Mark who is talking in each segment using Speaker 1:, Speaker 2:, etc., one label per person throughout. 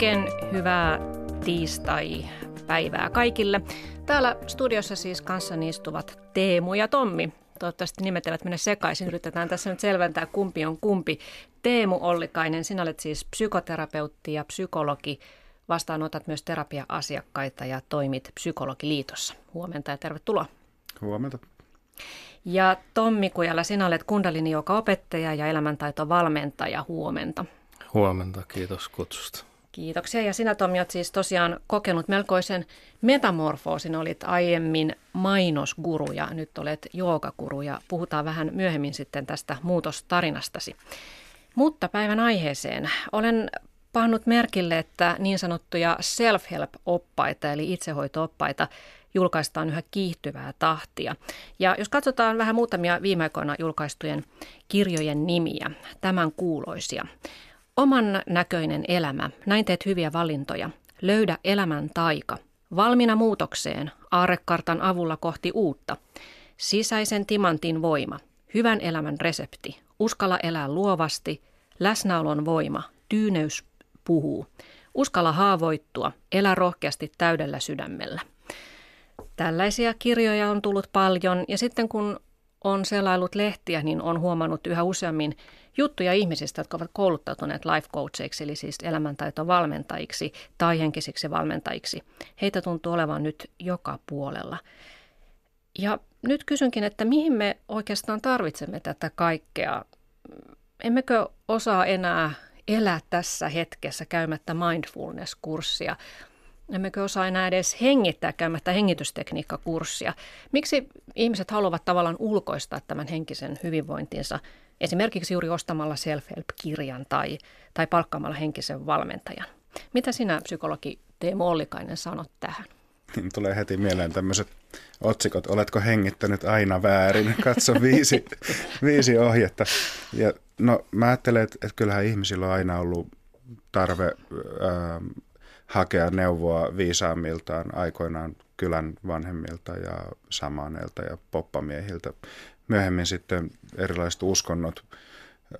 Speaker 1: Oikein hyvää tiistai-päivää kaikille. Täällä studiossa siis kanssani istuvat Teemu ja Tommi. Toivottavasti nimet eivät mene sekaisin. Yritetään tässä nyt selventää, kumpi on kumpi. Teemu Ollikainen, sinä olet siis psykoterapeutti ja psykologi. Vastaanotat myös terapia-asiakkaita ja toimit Psykologiliitossa. Huomenta ja tervetuloa.
Speaker 2: Huomenta.
Speaker 1: Ja Tommi Kujala, sinä olet kundalini joka opettaja ja elämäntaitovalmentaja. Huomenta.
Speaker 3: Huomenta, kiitos kutsusta.
Speaker 1: Kiitoksia. Ja sinä olet siis tosiaan kokenut melkoisen metamorfoosin. Olit aiemmin mainosguru ja nyt olet joogaguru ja puhutaan vähän myöhemmin sitten tästä muutostarinastasi. Mutta päivän aiheeseen. Olen pannut merkille, että niin sanottuja self-help-oppaita eli itsehoito-oppaita julkaistaan yhä kiihtyvää tahtia. Ja jos katsotaan vähän muutamia viime aikoina julkaistujen kirjojen nimiä, tämän kuuloisia. Oman näköinen elämä, näin teet hyviä valintoja. Löydä elämän taika. Valmiina muutokseen, aarekartan avulla kohti uutta. Sisäisen timantin voima, hyvän elämän resepti. Uskalla elää luovasti, läsnäolon voima, tyyneys puhuu. Uskalla haavoittua, elä rohkeasti täydellä sydämellä. Tällaisia kirjoja on tullut paljon ja sitten kun on selailut lehtiä, niin on huomannut yhä useammin juttuja ihmisistä, jotka ovat kouluttautuneet life coachiksi, eli siis elämäntaitovalmentajiksi tai henkisiksi valmentajiksi. Heitä tuntuu olevan nyt joka puolella. Ja nyt kysynkin, että mihin me oikeastaan tarvitsemme tätä kaikkea? Emmekö osaa enää elää tässä hetkessä käymättä mindfulness-kurssia? Emmekö osaa enää edes hengittää käymättä hengitystekniikkakurssia? Miksi ihmiset haluavat tavallaan ulkoistaa tämän henkisen hyvinvointinsa esimerkiksi juuri ostamalla self-help-kirjan tai, tai palkkaamalla henkisen valmentajan? Mitä sinä, psykologi Teemu Ollikainen, sanot tähän?
Speaker 2: Tulee heti mieleen tämmöiset otsikot, oletko hengittänyt aina väärin, katso viisi, viisi ohjetta. Ja no mä ajattelen, että, että kyllähän ihmisillä on aina ollut tarve ää, hakea neuvoa viisaammiltaan aikoinaan kylän vanhemmilta ja samaneilta ja poppamiehiltä. Myöhemmin sitten erilaiset uskonnot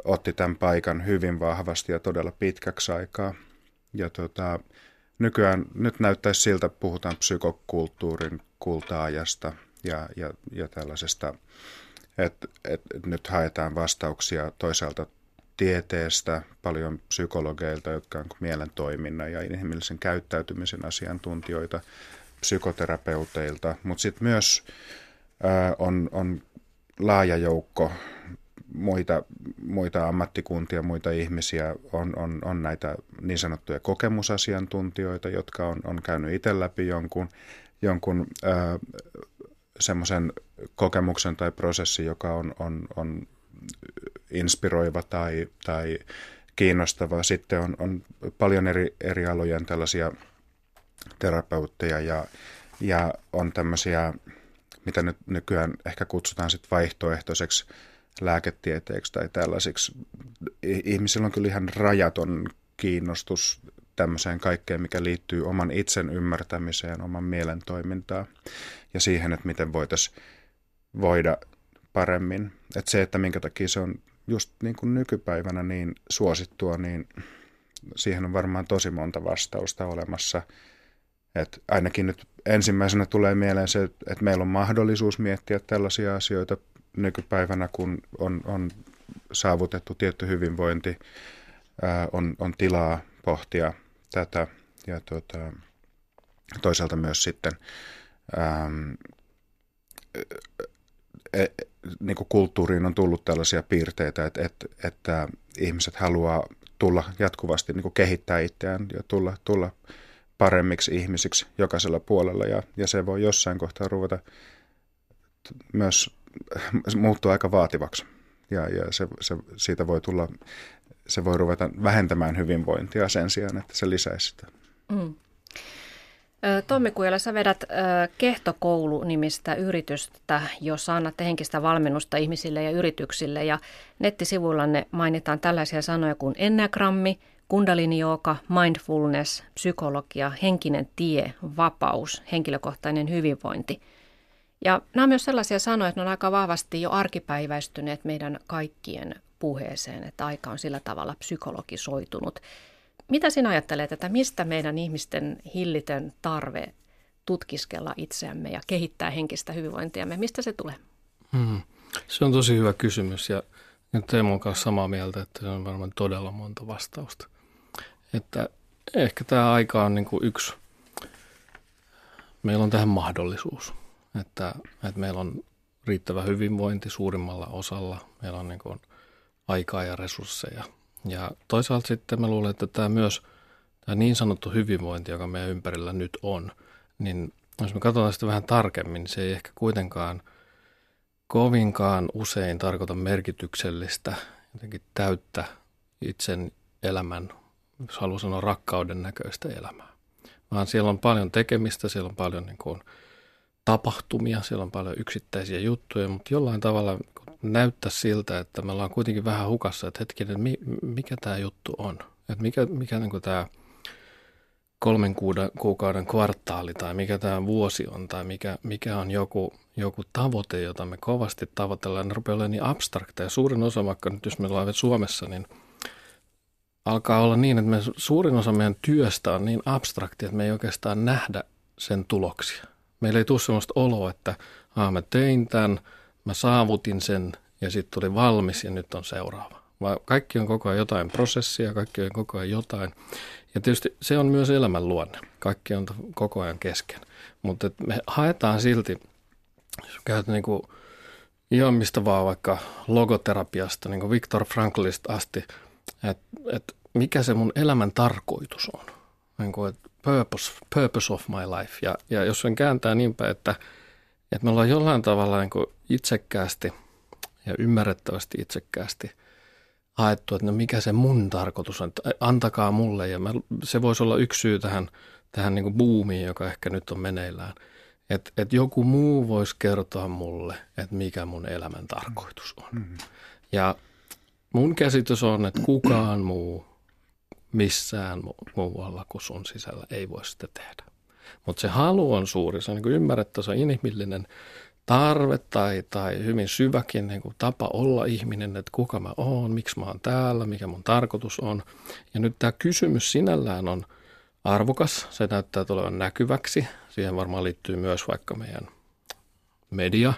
Speaker 2: otti tämän paikan hyvin vahvasti ja todella pitkäksi aikaa. Ja tota, nykyään nyt näyttäisi siltä, puhutaan psykokulttuurin kultaajasta ja, ja, ja tällaisesta, että, että nyt haetaan vastauksia toisaalta tieteestä, paljon psykologeilta, jotka on mielentoiminnan ja inhimillisen käyttäytymisen asiantuntijoita, psykoterapeuteilta, mutta sitten myös ää, on, on laaja joukko muita, muita ammattikuntia, muita ihmisiä, on, on, on näitä niin sanottuja kokemusasiantuntijoita, jotka on, on käynyt itse läpi jonkun, jonkun semmoisen kokemuksen tai prosessi, joka on, on, on inspiroiva tai, tai kiinnostava. Sitten on, on paljon eri, eri alojen tällaisia terapeutteja ja, ja on tämmöisiä, mitä nyt nykyään ehkä kutsutaan sit vaihtoehtoiseksi lääketieteeksi tai tällaisiksi. Ihmisillä on kyllä ihan rajaton kiinnostus tämmöiseen kaikkeen, mikä liittyy oman itsen ymmärtämiseen, oman mielen toimintaan ja siihen, että miten voitaisiin voida paremmin. Että se, että minkä takia se on just niin kuin nykypäivänä niin suosittua, niin siihen on varmaan tosi monta vastausta olemassa. Et ainakin nyt ensimmäisenä tulee mieleen se, että meillä on mahdollisuus miettiä tällaisia asioita nykypäivänä, kun on, on saavutettu tietty hyvinvointi, ää, on, on tilaa pohtia tätä ja tuota, toisaalta myös sitten ää, niin kuin kulttuuriin on tullut tällaisia piirteitä, että, että, että ihmiset haluaa tulla jatkuvasti niin kuin kehittää itseään ja tulla, tulla paremmiksi ihmisiksi jokaisella puolella ja, ja se voi jossain kohtaa ruveta myös muuttua aika vaativaksi ja, ja se, se, siitä voi tulla, se voi ruveta vähentämään hyvinvointia sen sijaan, että se lisäisi sitä. Mm.
Speaker 1: Tommi Kujala, sä vedät Kehtokoulu-nimistä yritystä, jossa annatte henkistä valmennusta ihmisille ja yrityksille. Ja nettisivuillanne mainitaan tällaisia sanoja kuin enneagrammi, kundalini-jooga, mindfulness, psykologia, henkinen tie, vapaus, henkilökohtainen hyvinvointi. Ja nämä on myös sellaisia sanoja, että ne on aika vahvasti jo arkipäiväistyneet meidän kaikkien puheeseen, että aika on sillä tavalla psykologisoitunut. Mitä sinä ajattelet, että mistä meidän ihmisten hillitön tarve tutkiskella itseämme ja kehittää henkistä hyvinvointiamme, mistä se tulee?
Speaker 3: Hmm. Se on tosi hyvä kysymys ja nyt Teemon kanssa samaa mieltä, että se on varmaan todella monta vastausta. Että ehkä tämä aika on niin kuin yksi, meillä on tähän mahdollisuus, että, että meillä on riittävä hyvinvointi suurimmalla osalla, meillä on niin kuin aikaa ja resursseja. Ja toisaalta sitten mä luulen, että tämä myös tämä niin sanottu hyvinvointi, joka meidän ympärillä nyt on, niin jos me katsotaan sitä vähän tarkemmin, niin se ei ehkä kuitenkaan kovinkaan usein tarkoita merkityksellistä, jotenkin täyttä itsen elämän, jos haluaa sanoa rakkauden näköistä elämää. Vaan siellä on paljon tekemistä, siellä on paljon niin kuin tapahtumia, siellä on paljon yksittäisiä juttuja, mutta jollain tavalla näyttää siltä, että me ollaan kuitenkin vähän hukassa, että hetkinen, mikä tämä juttu on? Että mikä, mikä niin tämä kolmen kuukauden kvartaali tai mikä tämä vuosi on tai mikä, mikä on joku, joku tavoite, jota me kovasti tavoitellaan, ne rupeaa olemaan niin abstrakteja. Suurin osa, vaikka nyt jos me ollaan Suomessa, niin alkaa olla niin, että me, suurin osa meidän työstä on niin abstraktia, että me ei oikeastaan nähdä sen tuloksia. Meillä ei tule sellaista oloa, että ah, mä tein tämän, mä saavutin sen ja sitten tuli valmis ja nyt on seuraava. Vaan kaikki on koko ajan jotain prosessia, kaikki on koko ajan jotain. Ja tietysti se on myös elämän luonne. Kaikki on koko ajan kesken. Mutta me haetaan silti, jos käyt niin kuin ihan mistä vaan vaikka logoterapiasta, niin kuin Viktor Franklista asti, että et mikä se mun elämän tarkoitus on. Niin kuin, että purpose, purpose of my life. Ja, ja jos sen kääntää niinpä, että, että me ollaan jollain tavalla niin kuin itsekkäästi ja ymmärrettävästi itsekkäästi haettu, että no mikä se mun tarkoitus on, että antakaa mulle. Ja mä, se voisi olla yksi syy tähän, tähän niin kuin boomiin, joka ehkä nyt on meneillään. Että et joku muu voisi kertoa mulle, että mikä mun elämän tarkoitus on. Mm-hmm. Ja mun käsitys on, että kukaan muu missään muualla kuin sun sisällä ei voi sitä tehdä. Mutta se halu on suuri, se on niin ymmärrettävä, se on inhimillinen tarve tai, tai hyvin syväkin niin kuin tapa olla ihminen, että kuka mä oon, miksi mä oon täällä, mikä mun tarkoitus on. Ja nyt tämä kysymys sinällään on arvokas, se näyttää tulevan näkyväksi. Siihen varmaan liittyy myös vaikka meidän media,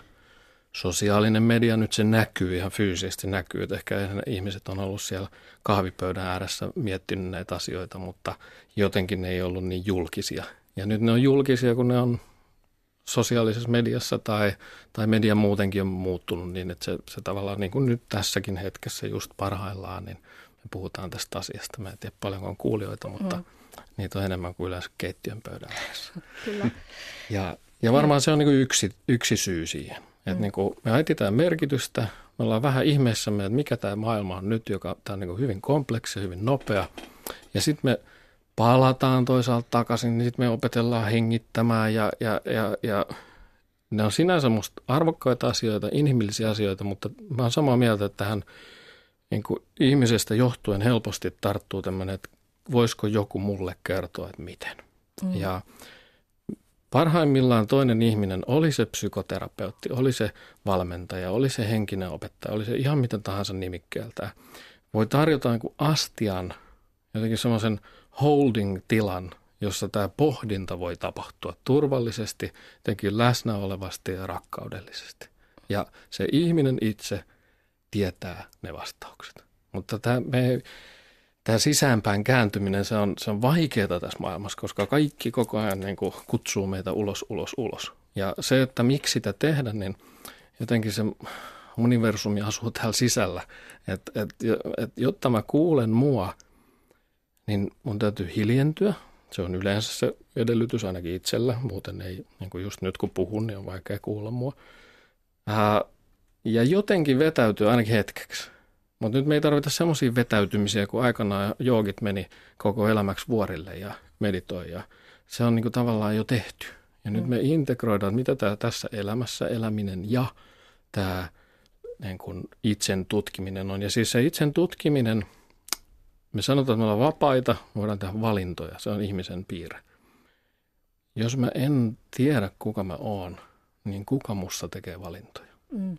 Speaker 3: sosiaalinen media, nyt se näkyy ihan fyysisesti näkyy, että ehkä ihmiset on ollut siellä kahvipöydän ääressä miettinyt näitä asioita, mutta jotenkin ne ei ollut niin julkisia. Ja nyt ne on julkisia, kun ne on sosiaalisessa mediassa tai, tai media muutenkin on muuttunut niin, että se, se tavallaan niin kuin nyt tässäkin hetkessä just parhaillaan, niin me puhutaan tästä asiasta. Mä en tiedä paljonko on kuulijoita, mutta mm. niitä on enemmän kuin yleensä keittiön ääressä.
Speaker 1: Kyllä.
Speaker 3: Ja, ja varmaan se on niin kuin yksi, yksi syy siihen. Että mm. niin kuin me etsitään merkitystä, me ollaan vähän ihmeessämme, että mikä tämä maailma on nyt, joka tämä on niin kuin hyvin kompleksi, hyvin nopea. Ja sitten me palataan toisaalta takaisin, niin sitten me opetellaan hengittämään ja, ja, ja, ja ne on sinänsä musta arvokkaita asioita, inhimillisiä asioita, mutta mä oon samaa mieltä, että tähän niin kuin ihmisestä johtuen helposti tarttuu tämmöinen, että voisiko joku mulle kertoa, että miten. Mm. Ja parhaimmillaan toinen ihminen, oli se psykoterapeutti, oli se valmentaja, oli se henkinen opettaja, oli se ihan miten tahansa nimikkeeltä, voi tarjota niin astian, jotenkin semmoisen holding-tilan, jossa tämä pohdinta voi tapahtua turvallisesti, jotenkin läsnä olevasti ja rakkaudellisesti. Ja se ihminen itse tietää ne vastaukset. Mutta tämä, me, tämä sisäänpäin kääntyminen, se on, se on vaikeaa tässä maailmassa, koska kaikki koko ajan niin kuin kutsuu meitä ulos, ulos, ulos. Ja se, että miksi sitä tehdä, niin jotenkin se universumi asuu täällä sisällä. Että et, et, jotta mä kuulen mua – niin mun täytyy hiljentyä. Se on yleensä se edellytys ainakin itsellä, muuten ei, niin kuin just nyt kun puhun, niin on vaikea kuulla mua. Ää, ja jotenkin vetäytyy ainakin hetkeksi. Mutta nyt me ei tarvita semmoisia vetäytymisiä, kun aikanaan joogit meni koko elämäksi vuorille ja meditoi. Ja se on niin kuin tavallaan jo tehty. Ja mm. nyt me integroidaan, mitä tämä tässä elämässä eläminen ja tämä niin kuin itsen tutkiminen on. Ja siis se itsen tutkiminen – me sanotaan, että me ollaan vapaita, voidaan tehdä valintoja. Se on ihmisen piirre. Jos mä en tiedä, kuka mä oon, niin kuka musta tekee valintoja?
Speaker 1: Mm.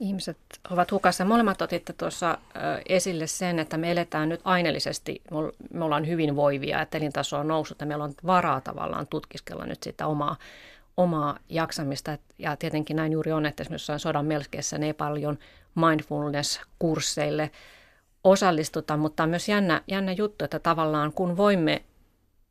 Speaker 1: Ihmiset ovat hukassa. Molemmat otitte tuossa esille sen, että me eletään nyt aineellisesti, me ollaan hyvinvoivia, että elintaso on noussut ja meillä on varaa tavallaan tutkiskella nyt sitä omaa, omaa jaksamista. Ja tietenkin näin juuri on, että esimerkiksi sodan melkeessä ne ei paljon mindfulness-kursseille osallistuta, mutta on myös jännä, jännä juttu, että tavallaan kun voimme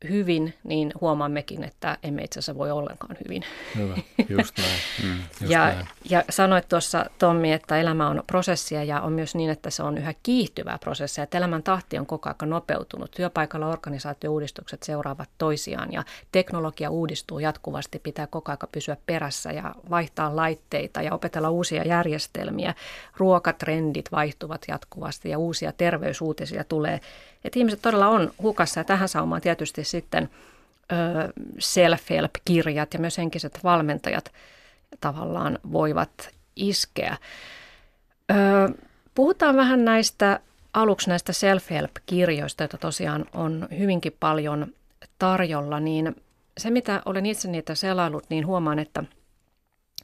Speaker 1: hyvin, niin huomaammekin, että emme itse asiassa voi ollenkaan hyvin.
Speaker 3: Hyvä, just näin. Mm,
Speaker 1: just ja, näin. ja sanoit tuossa Tommi, että elämä on prosessia ja on myös niin, että se on yhä kiihtyvää prosessia, että elämän tahti on koko ajan nopeutunut. Työpaikalla organisaatiouudistukset seuraavat toisiaan ja teknologia uudistuu jatkuvasti, pitää koko ajan pysyä perässä ja vaihtaa laitteita ja opetella uusia järjestelmiä. Ruokatrendit vaihtuvat jatkuvasti ja uusia terveysuutisia tulee että ihmiset todella on hukassa ja tähän saumaan tietysti sitten self-help-kirjat ja myös henkiset valmentajat tavallaan voivat iskeä. Puhutaan vähän näistä aluksi näistä self-help-kirjoista, joita tosiaan on hyvinkin paljon tarjolla, niin se mitä olen itse niitä selailut, niin huomaan, että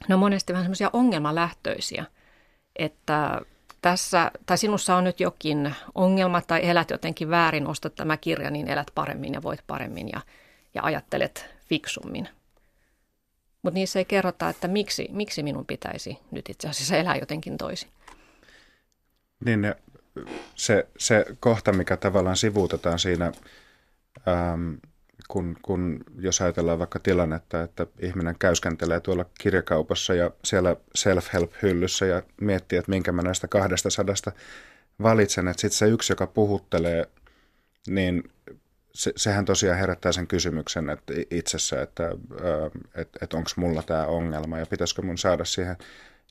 Speaker 1: ne on monesti vähän semmoisia ongelmalähtöisiä, että tässä, tai sinussa on nyt jokin ongelma tai elät jotenkin väärin, ostat tämä kirja, niin elät paremmin ja voit paremmin ja, ja ajattelet fiksummin. Mutta niissä ei kerrota, että miksi, miksi minun pitäisi nyt itse asiassa elää jotenkin toisin.
Speaker 2: Niin se, se kohta, mikä tavallaan sivuutetaan siinä ähm, kun, kun jos ajatellaan vaikka tilannetta, että ihminen käyskentelee tuolla kirjakaupassa ja siellä self-help-hyllyssä ja miettii, että minkä mä näistä kahdesta sadasta valitsen, että sitten se yksi, joka puhuttelee, niin se, sehän tosiaan herättää sen kysymyksen että itsessä, että et, et onko mulla tämä ongelma ja pitäisikö mun saada siihen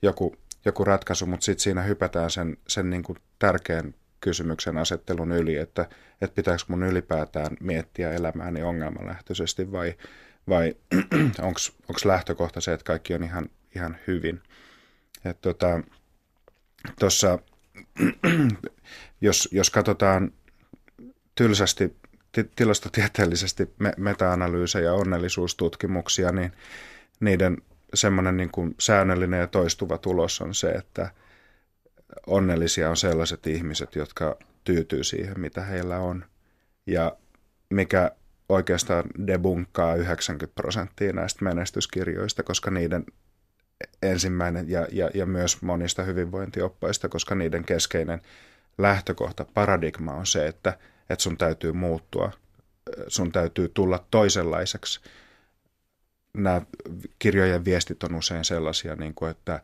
Speaker 2: joku, joku ratkaisu, mutta sitten siinä hypätään sen, sen niin kuin tärkeän kysymyksen asettelun yli, että, että pitääkö mun ylipäätään miettiä elämääni ongelmalähtöisesti vai, vai onko lähtökohta se, että kaikki on ihan, ihan hyvin. Tuossa, tota, jos, jos katsotaan tylsästi tilastotieteellisesti meta-analyysejä ja onnellisuustutkimuksia, niin niiden semmoinen niin säännöllinen ja toistuva tulos on se, että – onnellisia on sellaiset ihmiset, jotka tyytyy siihen, mitä heillä on. Ja mikä oikeastaan debunkkaa 90 prosenttia näistä menestyskirjoista, koska niiden ensimmäinen ja, ja, ja myös monista hyvinvointioppaista, koska niiden keskeinen lähtökohta, paradigma on se, että, että sun täytyy muuttua, sun täytyy tulla toisenlaiseksi. Nämä kirjojen viestit on usein sellaisia, niin kuin, että,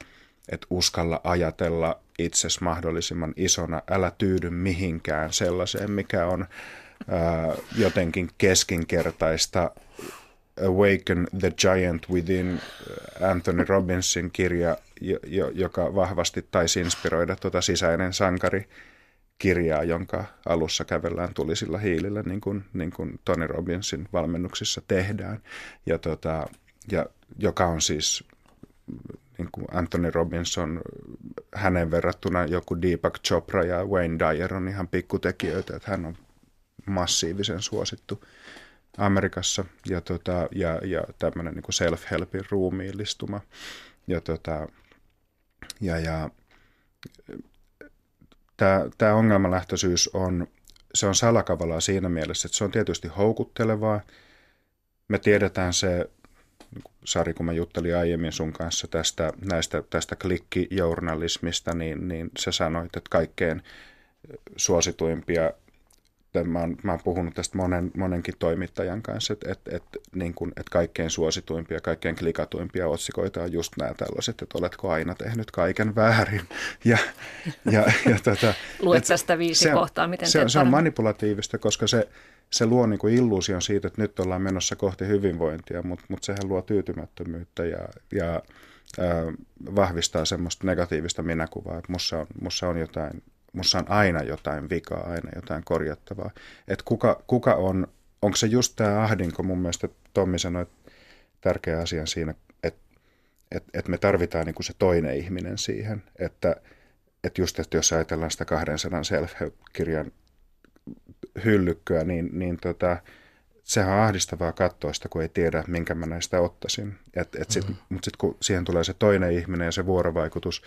Speaker 2: että uskalla ajatella itsesi mahdollisimman isona. Älä tyydy mihinkään sellaiseen, mikä on ää, jotenkin keskinkertaista. Awaken the Giant Within, Anthony Robbinsin kirja, joka vahvasti taisi inspiroida tuota sisäinen sankari kirjaa, jonka alussa kävellään tulisilla hiilillä, niin kuin, niin kuin Tony Robbinsin valmennuksissa tehdään, ja, tota, ja joka on siis niin kuin Anthony Robinson, hänen verrattuna joku Deepak Chopra ja Wayne Dyer on ihan pikkutekijöitä, että hän on massiivisen suosittu Amerikassa ja, tota, ja, ja tämmöinen niin self-helpin ruumiillistuma. Ja, tota, ja, ja tämä, ongelmalähtöisyys on, se on salakavalaa siinä mielessä, että se on tietysti houkuttelevaa. Me tiedetään se Sari, kun mä juttelin aiemmin sun kanssa tästä, näistä, tästä klikkijournalismista, niin, niin sä sanoit, että kaikkein suosituimpia, mä oon, mä oon puhunut tästä monen, monenkin toimittajan kanssa, että, että, että, niin kuin, että kaikkein suosituimpia, kaikkein klikatuimpia otsikoita on just nämä tällaiset, että oletko aina tehnyt kaiken väärin. Ja, ja, ja tätä,
Speaker 1: Luet tästä viisi se, kohtaa, miten
Speaker 2: se, se on manipulatiivista, koska se, se luo niin kuin illuusion siitä, että nyt ollaan menossa kohti hyvinvointia, mutta, mutta sehän luo tyytymättömyyttä ja, ja äh, vahvistaa semmoista negatiivista minäkuvaa, että mussa on, mussa on jotain, mussa on aina jotain vikaa, aina jotain korjattavaa. Että kuka, kuka on, onko se just tämä ahdinko, mun mielestä Tommi sanoi tärkeä asia siinä, että et, et me tarvitaan niin kuin se toinen ihminen siihen, että et just, että jos ajatellaan sitä 200 self-kirjan hyllykköä, niin, niin tota, sehän on ahdistavaa katsoa sitä, kun ei tiedä, minkä mä näistä ottaisin. Et, et sit, mm-hmm. Mutta sitten kun siihen tulee se toinen ihminen ja se vuorovaikutus,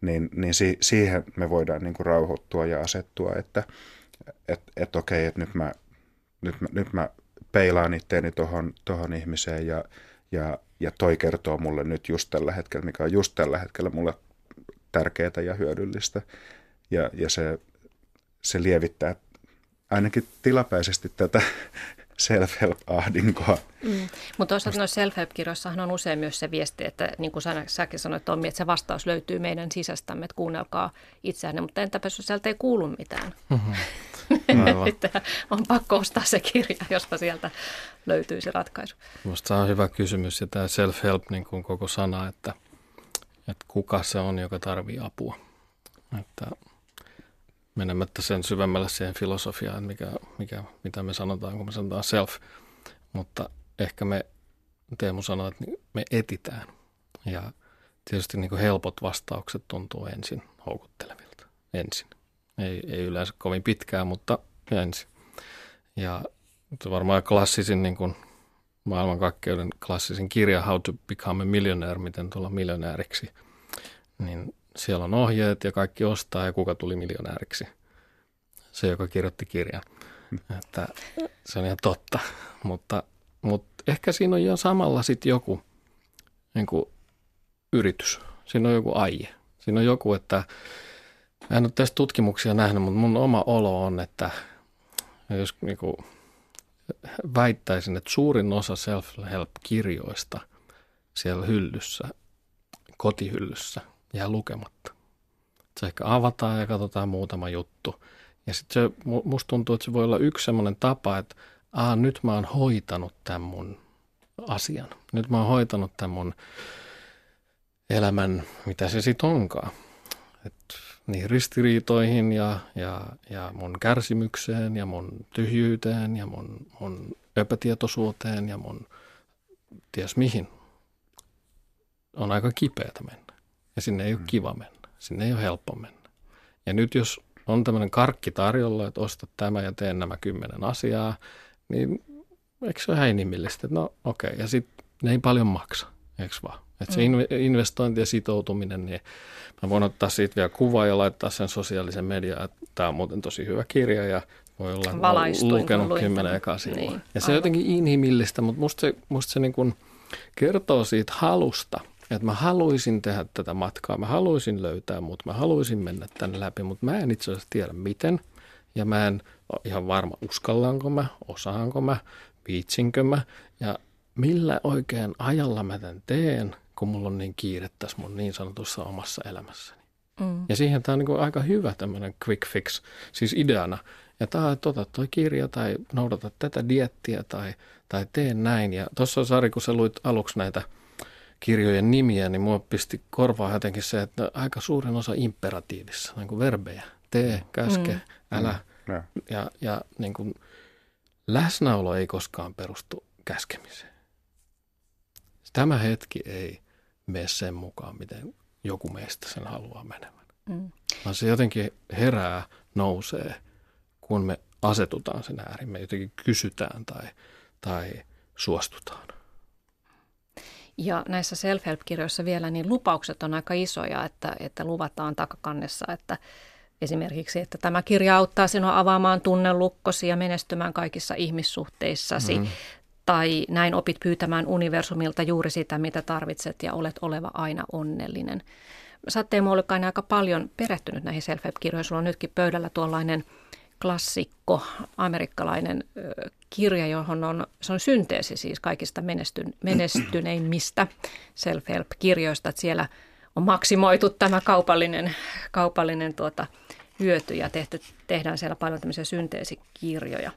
Speaker 2: niin, niin si, siihen me voidaan niin kuin rauhoittua ja asettua, että et, et okei, että nyt mä, nyt, mä, nyt mä peilaan itteeni tuohon tohon ihmiseen ja, ja, ja toi kertoo mulle nyt just tällä hetkellä, mikä on just tällä hetkellä mulle tärkeää ja hyödyllistä. Ja, ja se, se lievittää ainakin tilapäisesti tätä self-help-ahdinkoa. Mm.
Speaker 1: Mutta toisaalta noissa self-help-kirjoissahan on usein myös se viesti, että niin kuin säkin sanoit Tommi, että se vastaus löytyy meidän sisästämme, että kuunnelkaa itseänne, mutta entäpä jos sieltä ei kuulu mitään? Mm-hmm. on pakko ostaa se kirja, jospa sieltä löytyy se ratkaisu.
Speaker 3: Minusta se on hyvä kysymys ja tämä self-help, niin kuin koko sana, että, että kuka se on, joka tarvii apua. Että menemättä sen syvemmälle siihen filosofiaan, mikä, mikä, mitä me sanotaan, kun me sanotaan self. Mutta ehkä me, Teemu sanoi, että me etitään. Ja tietysti niin kuin helpot vastaukset tuntuu ensin houkuttelevilta. Ensin. Ei, ei yleensä kovin pitkään, mutta ensin. Ja varmaan klassisin niin kuin maailmankaikkeuden klassisin kirja How to Become a Millionaire, miten tulla miljonääriksi, niin siellä on ohjeet ja kaikki ostaa ja kuka tuli miljonääriksi. Se, joka kirjoitti kirjan. Että se on ihan totta, mutta, mutta ehkä siinä on jo samalla sitten joku niin kuin yritys. Siinä on joku aie. Siinä on joku, että en ole tästä tutkimuksia nähnyt, mutta mun oma olo on, että jos niin kuin väittäisin, että suurin osa self-help-kirjoista siellä hyllyssä, kotihyllyssä – jää lukematta. Se ehkä avataan ja katsotaan muutama juttu. Ja sitten se, musta tuntuu, että se voi olla yksi semmoinen tapa, että Aa, nyt mä oon hoitanut tämän mun asian. Nyt mä oon hoitanut tämän mun elämän, mitä se sitten onkaan. Et niihin ristiriitoihin ja, ja, ja mun kärsimykseen ja mun tyhjyyteen ja mun, mun epätietoisuuteen ja mun ties mihin. On aika kipeätä mennä. Ja sinne ei ole mm. kiva mennä. Sinne ei ole helppo mennä. Ja nyt jos on tämmöinen karkki tarjolla, että osta tämä ja teen nämä kymmenen asiaa, niin eikö se ole ihan inhimillistä? No okei, okay. ja sitten ne ei paljon maksa, eikö vaan? Että se mm. investointi ja sitoutuminen, niin mä voin ottaa siitä vielä kuvaa ja laittaa sen sosiaalisen mediaan, että tämä on muuten tosi hyvä kirja ja voi olla Valaistuin, lukenut kymmenen ekaa sivua. Niin, ja se on jotenkin inhimillistä, mutta musta se, musta se niin kuin kertoo siitä halusta – että mä haluaisin tehdä tätä matkaa, mä haluaisin löytää mut, mä haluaisin mennä tänne läpi, mutta mä en itse asiassa tiedä miten. Ja mä en ole ihan varma, uskallanko mä, osaanko mä, viitsinkö mä ja millä oikein ajalla mä tämän teen, kun mulla on niin kiire tässä mun niin sanotussa omassa elämässäni. Mm. Ja siihen tämä on niin aika hyvä tämmöinen quick fix, siis ideana. Ja tämä että ota toi kirja tai noudata tätä diettiä tai, tai tee näin. Ja tuossa Sari, kun sä luit aluksi näitä – kirjojen nimiä, niin mua pisti korvaa jotenkin se, että aika suurin osa imperatiivissa, niin kuin verbejä. Tee, käske, mm. älä. Mm. Ja, ja niin kuin läsnäolo ei koskaan perustu käskemiseen. Tämä hetki ei mene sen mukaan, miten joku meistä sen haluaa menevän. Mm. Vaan se jotenkin herää, nousee, kun me asetutaan sen äärin. Me jotenkin kysytään tai, tai suostutaan.
Speaker 1: Ja näissä self-help-kirjoissa vielä niin lupaukset on aika isoja, että, että luvataan takakannessa, että esimerkiksi, että tämä kirja auttaa sinua avaamaan tunnelukkosi ja menestymään kaikissa ihmissuhteissasi. Mm. Tai näin opit pyytämään universumilta juuri sitä, mitä tarvitset ja olet oleva aina onnellinen. Sä oot Teemu aika paljon perehtynyt näihin self-help-kirjoihin. Sulla on nytkin pöydällä tuollainen – klassikko, amerikkalainen kirja, johon on, se on synteesi siis kaikista menestyn, menestyneimmistä self-help-kirjoista, että siellä on maksimoitu tämä kaupallinen, kaupallinen tuota, hyöty ja tehty, tehdään siellä paljon tämmöisiä synteesikirjoja.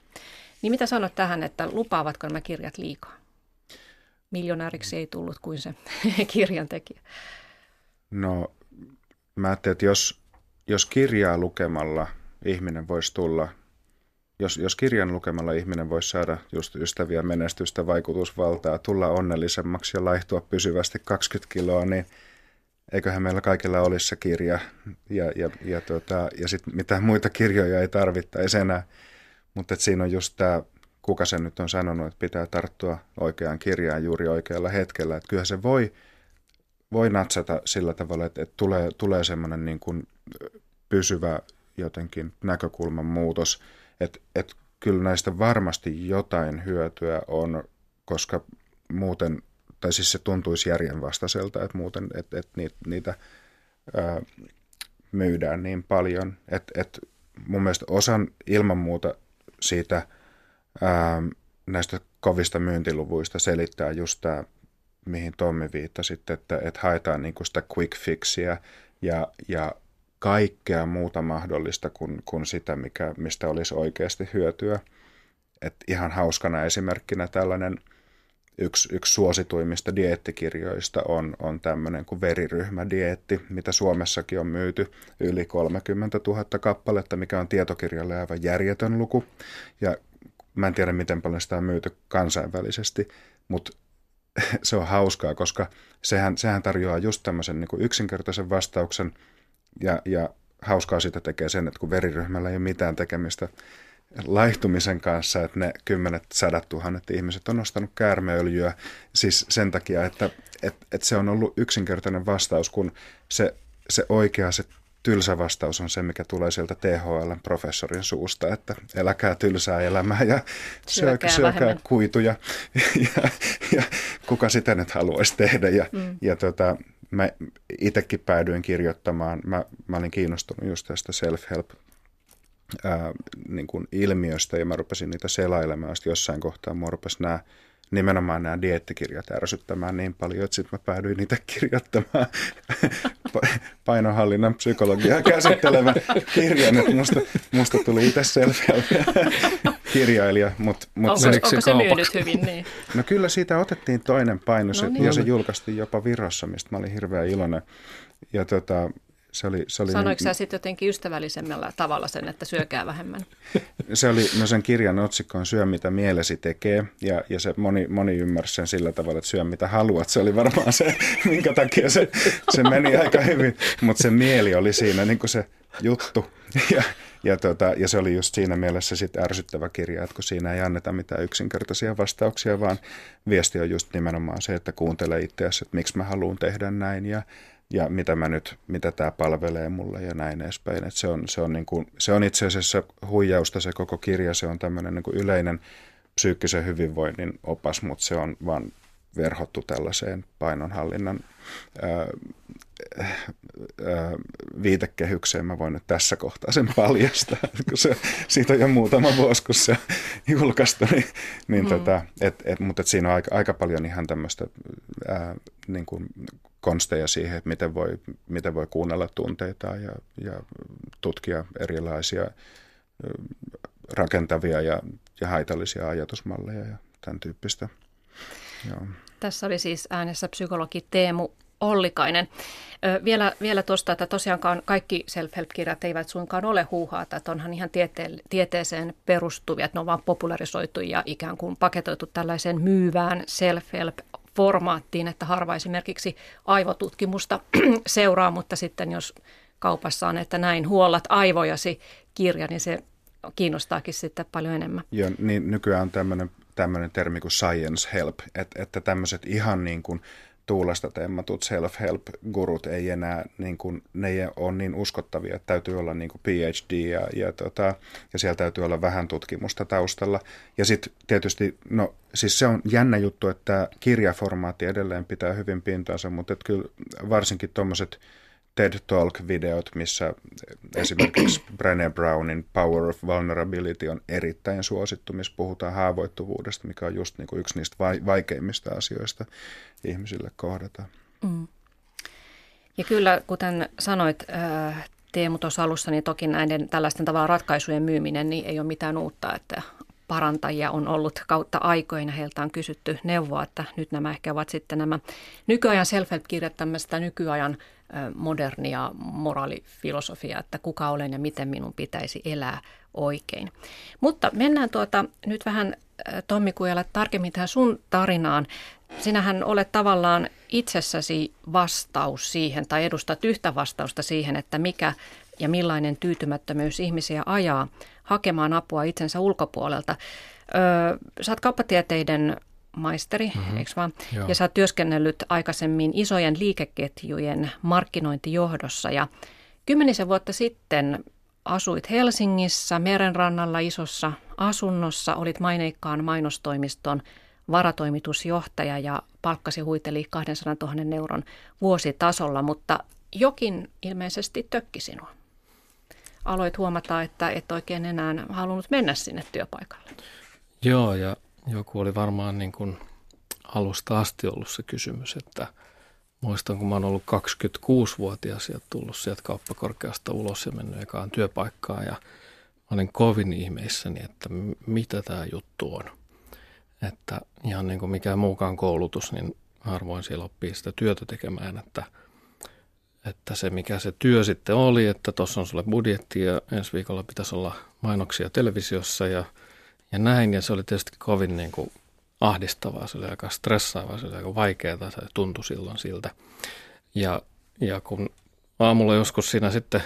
Speaker 1: Niin mitä sanot tähän, että lupaavatko nämä kirjat liikaa? Miljonääriksi ei tullut kuin se kirjan tekijä.
Speaker 2: No mä ajattelin, että jos, jos kirjaa lukemalla – ihminen voisi tulla, jos, jos kirjan lukemalla ihminen voisi saada just ystäviä, menestystä, vaikutusvaltaa, tulla onnellisemmaksi ja laihtua pysyvästi 20 kiloa, niin eiköhän meillä kaikilla olisi se kirja ja, ja, ja, tota, ja sitten mitään muita kirjoja ei tarvittaisi enää. Mutta siinä on just tämä kuka se nyt on sanonut, että pitää tarttua oikeaan kirjaan juuri oikealla hetkellä. Että kyllä se voi, voi natsata sillä tavalla, että, että tulee, tulee semmoinen niin kuin pysyvä jotenkin näkökulman muutos, että, että kyllä näistä varmasti jotain hyötyä on, koska muuten, tai siis se tuntuisi järjenvastaiselta, että muuten, että, että niitä, niitä ää, myydään niin paljon, että, että mun mielestä osan ilman muuta siitä ää, näistä kovista myyntiluvuista selittää just tämä, mihin Tommi viittasi, että, että haetaan niin kuin sitä quick fixia ja, ja kaikkea muuta mahdollista kuin, kuin sitä, mikä, mistä olisi oikeasti hyötyä. Et ihan hauskana esimerkkinä tällainen yksi, yksi suosituimmista dieettikirjoista on, on tämmöinen kuin veriryhmädieetti, mitä Suomessakin on myyty yli 30 000 kappaletta, mikä on tietokirjalle aivan järjetön luku. Ja mä en tiedä, miten paljon sitä on myyty kansainvälisesti, mutta se on hauskaa, koska sehän, sehän tarjoaa just tämmöisen niin kuin yksinkertaisen vastauksen – ja, ja hauskaa siitä tekee sen, että kun veriryhmällä ei ole mitään tekemistä laihtumisen kanssa, että ne kymmenet, sadat tuhannet ihmiset on ostanut käärmeöljyä siis sen takia, että, että, että se on ollut yksinkertainen vastaus, kun se, se oikea, se tylsä vastaus on se, mikä tulee sieltä THL-professorin suusta, että eläkää tylsää elämää ja syökää, syökää kuituja ja, ja kuka sitä nyt haluaisi tehdä. Ja, mm. ja tota, mä itsekin päädyin kirjoittamaan, mä, mä olin kiinnostunut just tästä self-help ää, niin kuin ilmiöstä ja mä rupesin niitä selailemaan. Sitten jossain kohtaa mua rupesi nämä nimenomaan nämä diettikirjat ärsyttämään niin paljon, että sitten mä päädyin niitä kirjoittamaan painohallinnan psykologiaa käsittelevän kirjan, että musta, musta tuli itse self-kirjailija. Mut,
Speaker 1: mut onko, se, onko se myynyt hyvin? Niin?
Speaker 2: No kyllä siitä otettiin toinen paino no niin. ja se julkaistiin jopa Virossa, mistä mä olin hirveän iloinen. Ja tota, se oli, se oli
Speaker 1: Sanoiko niin, sä sitten jotenkin ystävällisemmällä tavalla sen, että syökää vähemmän?
Speaker 2: Se oli, no sen kirjan otsikko on Syö mitä mielesi tekee ja, ja se moni, moni ymmärsi sen sillä tavalla, että syö mitä haluat. Se oli varmaan se, minkä takia se, se meni aika hyvin, mutta se mieli oli siinä niin kuin se juttu. Ja, ja, tota, ja se oli just siinä mielessä sitten ärsyttävä kirja, että kun siinä ei anneta mitään yksinkertaisia vastauksia, vaan viesti on just nimenomaan se, että kuuntele itseäsi, että miksi mä haluan tehdä näin ja ja mitä mä nyt, mitä tämä palvelee mulle ja näin edespäin. Et se, on, se, on niin kuin, se on itse asiassa huijausta se koko kirja, se on tämmöinen niin yleinen psyykkisen hyvinvoinnin opas, mutta se on vaan verhottu tällaiseen painonhallinnan ää, ää, viitekehykseen. Mä voin nyt tässä kohtaa sen paljastaa, kun se, siitä on jo muutama vuosi, kun se julkaistu. Niin, niin mm. tota, et, et, mutta et siinä on aika, aika paljon ihan tämmöistä ää, niin kuin konsteja siihen, että miten voi, miten voi kuunnella tunteita ja, ja tutkia erilaisia rakentavia ja, ja haitallisia ajatusmalleja ja tämän tyyppistä.
Speaker 1: Joo. Tässä oli siis äänessä psykologi Teemu Ollikainen. Ö, vielä, vielä tuosta, että tosiaankaan kaikki self-help-kirjat eivät suinkaan ole huuhaata, että onhan ihan tiete- tieteeseen perustuvia, että ne on vaan popularisoitu ja ikään kuin paketoitu tällaiseen myyvään self-help formaattiin, että harva esimerkiksi aivotutkimusta seuraa, mutta sitten jos kaupassa on, että näin huollat aivojasi kirja, niin se kiinnostaakin sitten paljon enemmän.
Speaker 2: Joo, niin nykyään on tämmöinen, tämmöinen termi kuin science help, että, että tämmöiset ihan niin kuin tuulesta temmatut self-help-gurut ei enää, niin kuin, ne ei ole niin uskottavia, että täytyy olla niin kuin PhD ja, ja, tota, ja siellä täytyy olla vähän tutkimusta taustalla. Ja sitten tietysti, no siis se on jännä juttu, että kirjaformaatti edelleen pitää hyvin pintansa, mutta että kyllä varsinkin tuommoiset TED Talk-videot, missä esimerkiksi Brené Brownin Power of Vulnerability on erittäin suosittu, missä puhutaan haavoittuvuudesta, mikä on just niin kuin yksi niistä vaikeimmista asioista ihmisille kohdata. Mm.
Speaker 1: Ja kyllä, kuten sanoit äh, Teemu tuossa alussa, niin toki näiden tällaisten tavalla ratkaisujen myyminen niin ei ole mitään uutta, että parantajia on ollut kautta aikoina. Heiltä on kysytty neuvoa, että nyt nämä ehkä ovat sitten nämä nykyajan self-help-kirjat tämmöistä nykyajan modernia moraalifilosofia, että kuka olen ja miten minun pitäisi elää oikein. Mutta mennään tuota nyt vähän Tommi Kujala tarkemmin tähän sun tarinaan. Sinähän olet tavallaan itsessäsi vastaus siihen tai edustat yhtä vastausta siihen, että mikä ja millainen tyytymättömyys ihmisiä ajaa hakemaan apua itsensä ulkopuolelta. Öö, sä oot kauppatieteiden maisteri, mm-hmm. eikö vaan? Joo. Ja sä oot työskennellyt aikaisemmin isojen liikeketjujen markkinointijohdossa ja kymmenisen vuotta sitten asuit Helsingissä merenrannalla isossa asunnossa, olit maineikkaan mainostoimiston varatoimitusjohtaja ja palkkasi huiteli 200 000 euron vuositasolla, mutta jokin ilmeisesti tökki sinua. Aloit huomata, että et oikein enää halunnut mennä sinne työpaikalle.
Speaker 3: Joo, ja joku oli varmaan niin kuin alusta asti ollut se kysymys, että muistan, kun mä oon ollut 26-vuotias ja tullut sieltä kauppakorkeasta ulos ja mennyt ekaan työpaikkaan ja mä olin kovin ihmeissäni, että mitä tämä juttu on. Että ihan niin kuin mikään muukaan koulutus, niin harvoin siellä oppii sitä työtä tekemään, että, että se mikä se työ sitten oli, että tuossa on sulle budjetti ja ensi viikolla pitäisi olla mainoksia televisiossa ja, ja näin. Ja se oli tietysti kovin niin kuin ahdistavaa, se oli aika stressaavaa, se oli aika vaikeaa, se tuntui silloin siltä. Ja, ja kun aamulla joskus siinä sitten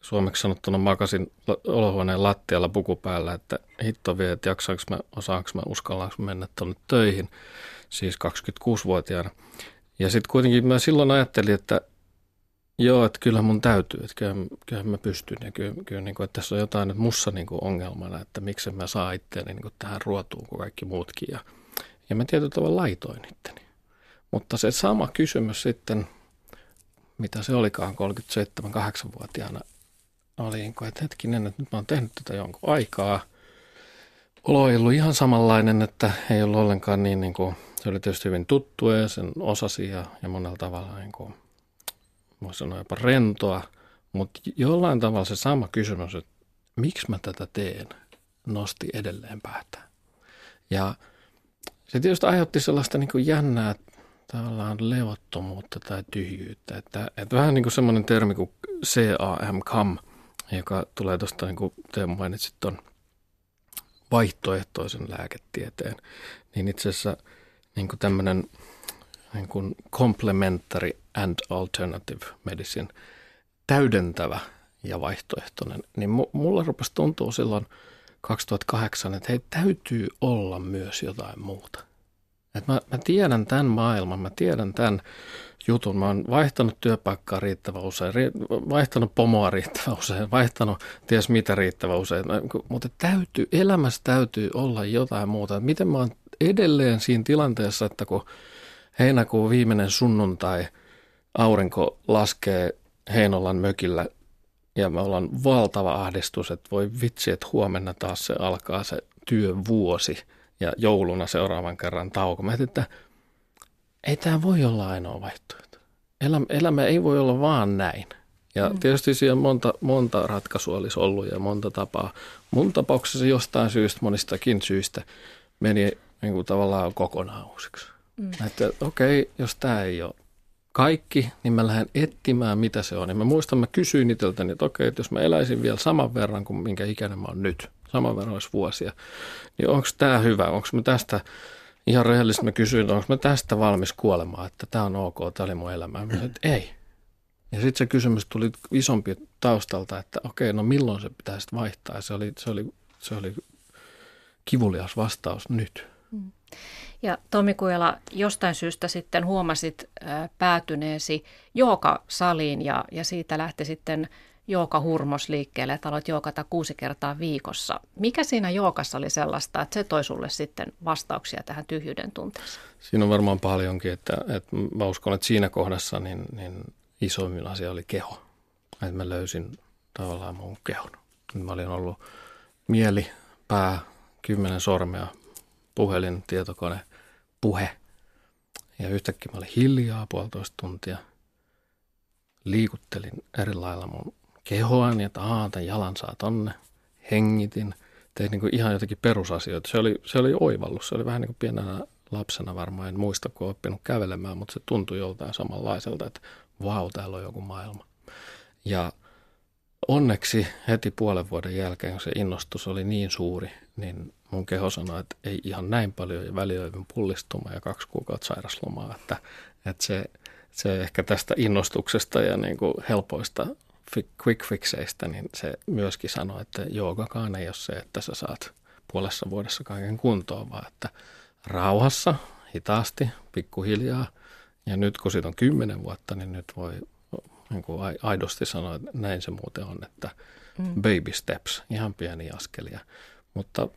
Speaker 3: suomeksi sanottuna makasin olohuoneen lattialla puku päällä, että hitto vie, että jaksaanko mä, osaanko mä, uskallaanko mä mennä tuonne töihin, siis 26-vuotiaana. Ja sitten kuitenkin mä silloin ajattelin, että joo, että kyllä mun täytyy, että kyllä, kyllä mä pystyn ja kyllä, kyllä niin kuin, että tässä on jotain nyt mussa niin kuin ongelmana, että miksi mä saa itteeni niin kuin tähän ruotuun kuin kaikki muutkin. Ja, ja mä tietyllä tavalla laitoin itteni. Mutta se sama kysymys sitten, mitä se olikaan 37-8-vuotiaana, oli, että hetkinen, että nyt mä oon tehnyt tätä jonkun aikaa. Olo ei ollut ihan samanlainen, että ei ollut ollenkaan niin, niin kuin, se oli tietysti hyvin tuttu ja sen osasi ja, ja monella tavalla niin kuin, voisi sanoa jopa rentoa, mutta jollain tavalla se sama kysymys, että miksi mä tätä teen, nosti edelleen päätä. Ja se tietysti aiheutti sellaista niin kuin jännää tavallaan levottomuutta tai tyhjyyttä. Että, että vähän niin kuin semmoinen termi kuin CAM, CAM, joka tulee tuosta, niin kuin te mainitsit tuon vaihtoehtoisen lääketieteen, niin itse asiassa niin kuin tämmöinen niin kuin complementary and alternative medicine, täydentävä ja vaihtoehtoinen, niin mulla rupesi tuntua silloin 2008, että hei, täytyy olla myös jotain muuta. Et mä, mä tiedän tämän maailman, mä tiedän tämän jutun. Mä oon vaihtanut työpaikkaa riittävän usein, vaihtanut pomoa riittävän usein, vaihtanut ties mitä riittävän usein. Mutta täytyy, elämässä täytyy olla jotain muuta. Miten mä oon edelleen siinä tilanteessa, että kun heinäkuun viimeinen sunnuntai aurinko laskee Heinolan mökillä ja me ollaan valtava ahdistus, että voi vitsi, että huomenna taas se alkaa se työvuosi ja jouluna seuraavan kerran tauko. Mä että ei tämä voi olla ainoa vaihtoehto. Elämä, elämä ei voi olla vaan näin. Ja mm. tietysti siellä monta, monta ratkaisua olisi ollut ja monta tapaa. Mun tapauksessa jostain syystä, monistakin syistä, meni niin kuin tavallaan kokonaan uusiksi. Mm. Että okei, okay, jos tämä ei ole kaikki, niin mä lähden etsimään, mitä se on. Ja mä muistan, mä kysyin itseltäni, että okei, että jos mä eläisin vielä saman verran kuin minkä ikäinen mä oon nyt, saman verran olisi vuosia, niin onko tämä hyvä, onko mä tästä ihan rehellisesti mä kysyin, onko mä tästä valmis kuolemaan, että tämä on ok, tämä oli mun elämä. Mä sanoin, että ei. Ja sitten se kysymys tuli isompi taustalta, että okei, no milloin se pitäisi vaihtaa. Ja se oli, se oli, se oli kivulias vastaus nyt. Mm.
Speaker 1: Ja Tomi Kujala, jostain syystä sitten huomasit päätyneesi saliin ja, ja siitä lähti sitten hurmos liikkeelle, että aloit jookata kuusi kertaa viikossa. Mikä siinä jookassa oli sellaista, että se toi sulle sitten vastauksia tähän tyhjyyden tunteeseen?
Speaker 3: Siinä on varmaan paljonkin, että, että mä uskon, että siinä kohdassa niin, niin isoimmin asia oli keho. Että mä löysin tavallaan mun kehon. Mä olin ollut mieli, pää, kymmenen sormea, puhelin, tietokone, puhe. Ja yhtäkkiä mä olin hiljaa puolitoista tuntia. Liikuttelin eri lailla mun kehoani, että aah, tämän jalan saa tonne. Hengitin. Tein niin kuin ihan jotenkin perusasioita. Se oli, se oli oivallus. Se oli vähän niin kuin pienenä lapsena varmaan. En muista, kun oppinut kävelemään, mutta se tuntui joltain samanlaiselta, että vau, täällä on joku maailma. Ja onneksi heti puolen vuoden jälkeen, kun se innostus oli niin suuri, niin mun keho sanoi, että ei ihan näin paljon ja välioivin pullistuma ja kaksi kuukautta sairaslomaa, että, että se, se ehkä tästä innostuksesta ja niin kuin helpoista quick fixeistä, niin se myöskin sanoi, että joogakaan ei ole se, että sä saat puolessa vuodessa kaiken kuntoon, vaan että rauhassa, hitaasti, pikkuhiljaa. Ja nyt kun siitä on kymmenen vuotta, niin nyt voi niin kuin aidosti sanoa, että näin se muuten on, että mm. baby steps, ihan pieniä askelia. Mutta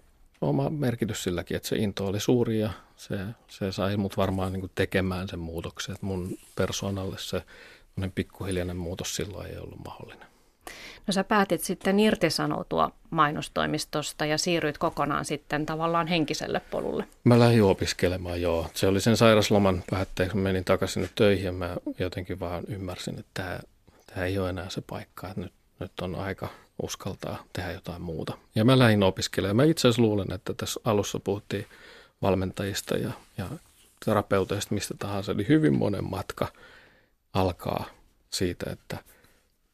Speaker 3: oma merkitys silläkin, että se into oli suuri ja se, se sai mut varmaan niin kuin tekemään sen muutoksen. Että mun persoonalle se pikkuhiljainen muutos silloin ei ollut mahdollinen.
Speaker 1: No sä päätit sitten irtisanoutua mainostoimistosta ja siirryit kokonaan sitten tavallaan henkiselle polulle.
Speaker 3: Mä lähdin opiskelemaan, joo. Se oli sen sairasloman päätteeksi, kun menin takaisin töihin ja mä jotenkin vaan ymmärsin, että tämä, tämä ei ole enää se paikka, että nyt, nyt on aika uskaltaa tehdä jotain muuta. Ja mä lähdin opiskelemaan. Mä itse asiassa luulen, että tässä alussa puhuttiin valmentajista ja, ja terapeuteista, mistä tahansa. Eli hyvin monen matka alkaa siitä, että –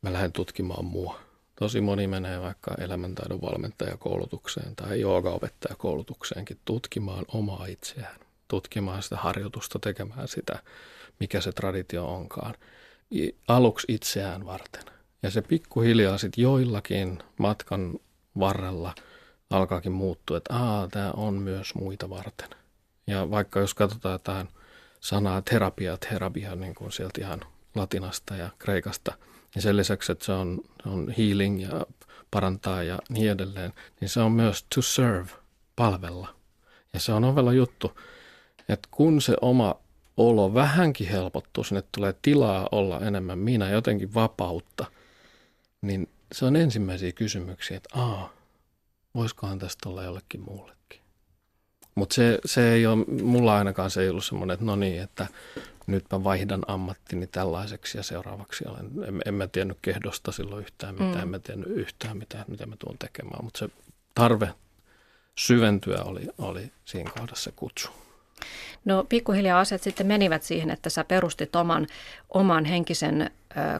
Speaker 3: mä lähden tutkimaan mua. Tosi moni menee vaikka elämäntaidon valmentajakoulutukseen tai joogaopettajakoulutukseenkin tutkimaan omaa itseään, tutkimaan sitä harjoitusta, tekemään sitä, mikä se traditio onkaan, aluksi itseään varten. Ja se pikkuhiljaa sitten joillakin matkan varrella alkaakin muuttua, että aa, tämä on myös muita varten. Ja vaikka jos katsotaan tähän sanaa terapia, terapia niin kuin sieltä ihan latinasta ja kreikasta – ja sen lisäksi, että se on, on healing ja parantaa ja niin edelleen, niin se on myös to serve, palvella. Ja se on ovella juttu, että kun se oma olo vähänkin helpottuu, sinne tulee tilaa olla enemmän minä, jotenkin vapautta, niin se on ensimmäisiä kysymyksiä, että aa, voisikohan tästä olla jollekin muullekin. Mutta se, se ei ole, mulla ainakaan se ei ollut semmoinen, että no niin, että nyt mä vaihdan ammattini tällaiseksi ja seuraavaksi olen, en, en mä tiennyt kehdosta silloin yhtään mitään, mm. en mä tiennyt yhtään mitään, mitä mä tuun tekemään, mutta se tarve syventyä oli, oli siinä kohdassa kutsu.
Speaker 1: No pikkuhiljaa asiat sitten menivät siihen, että sä perustit oman, oman henkisen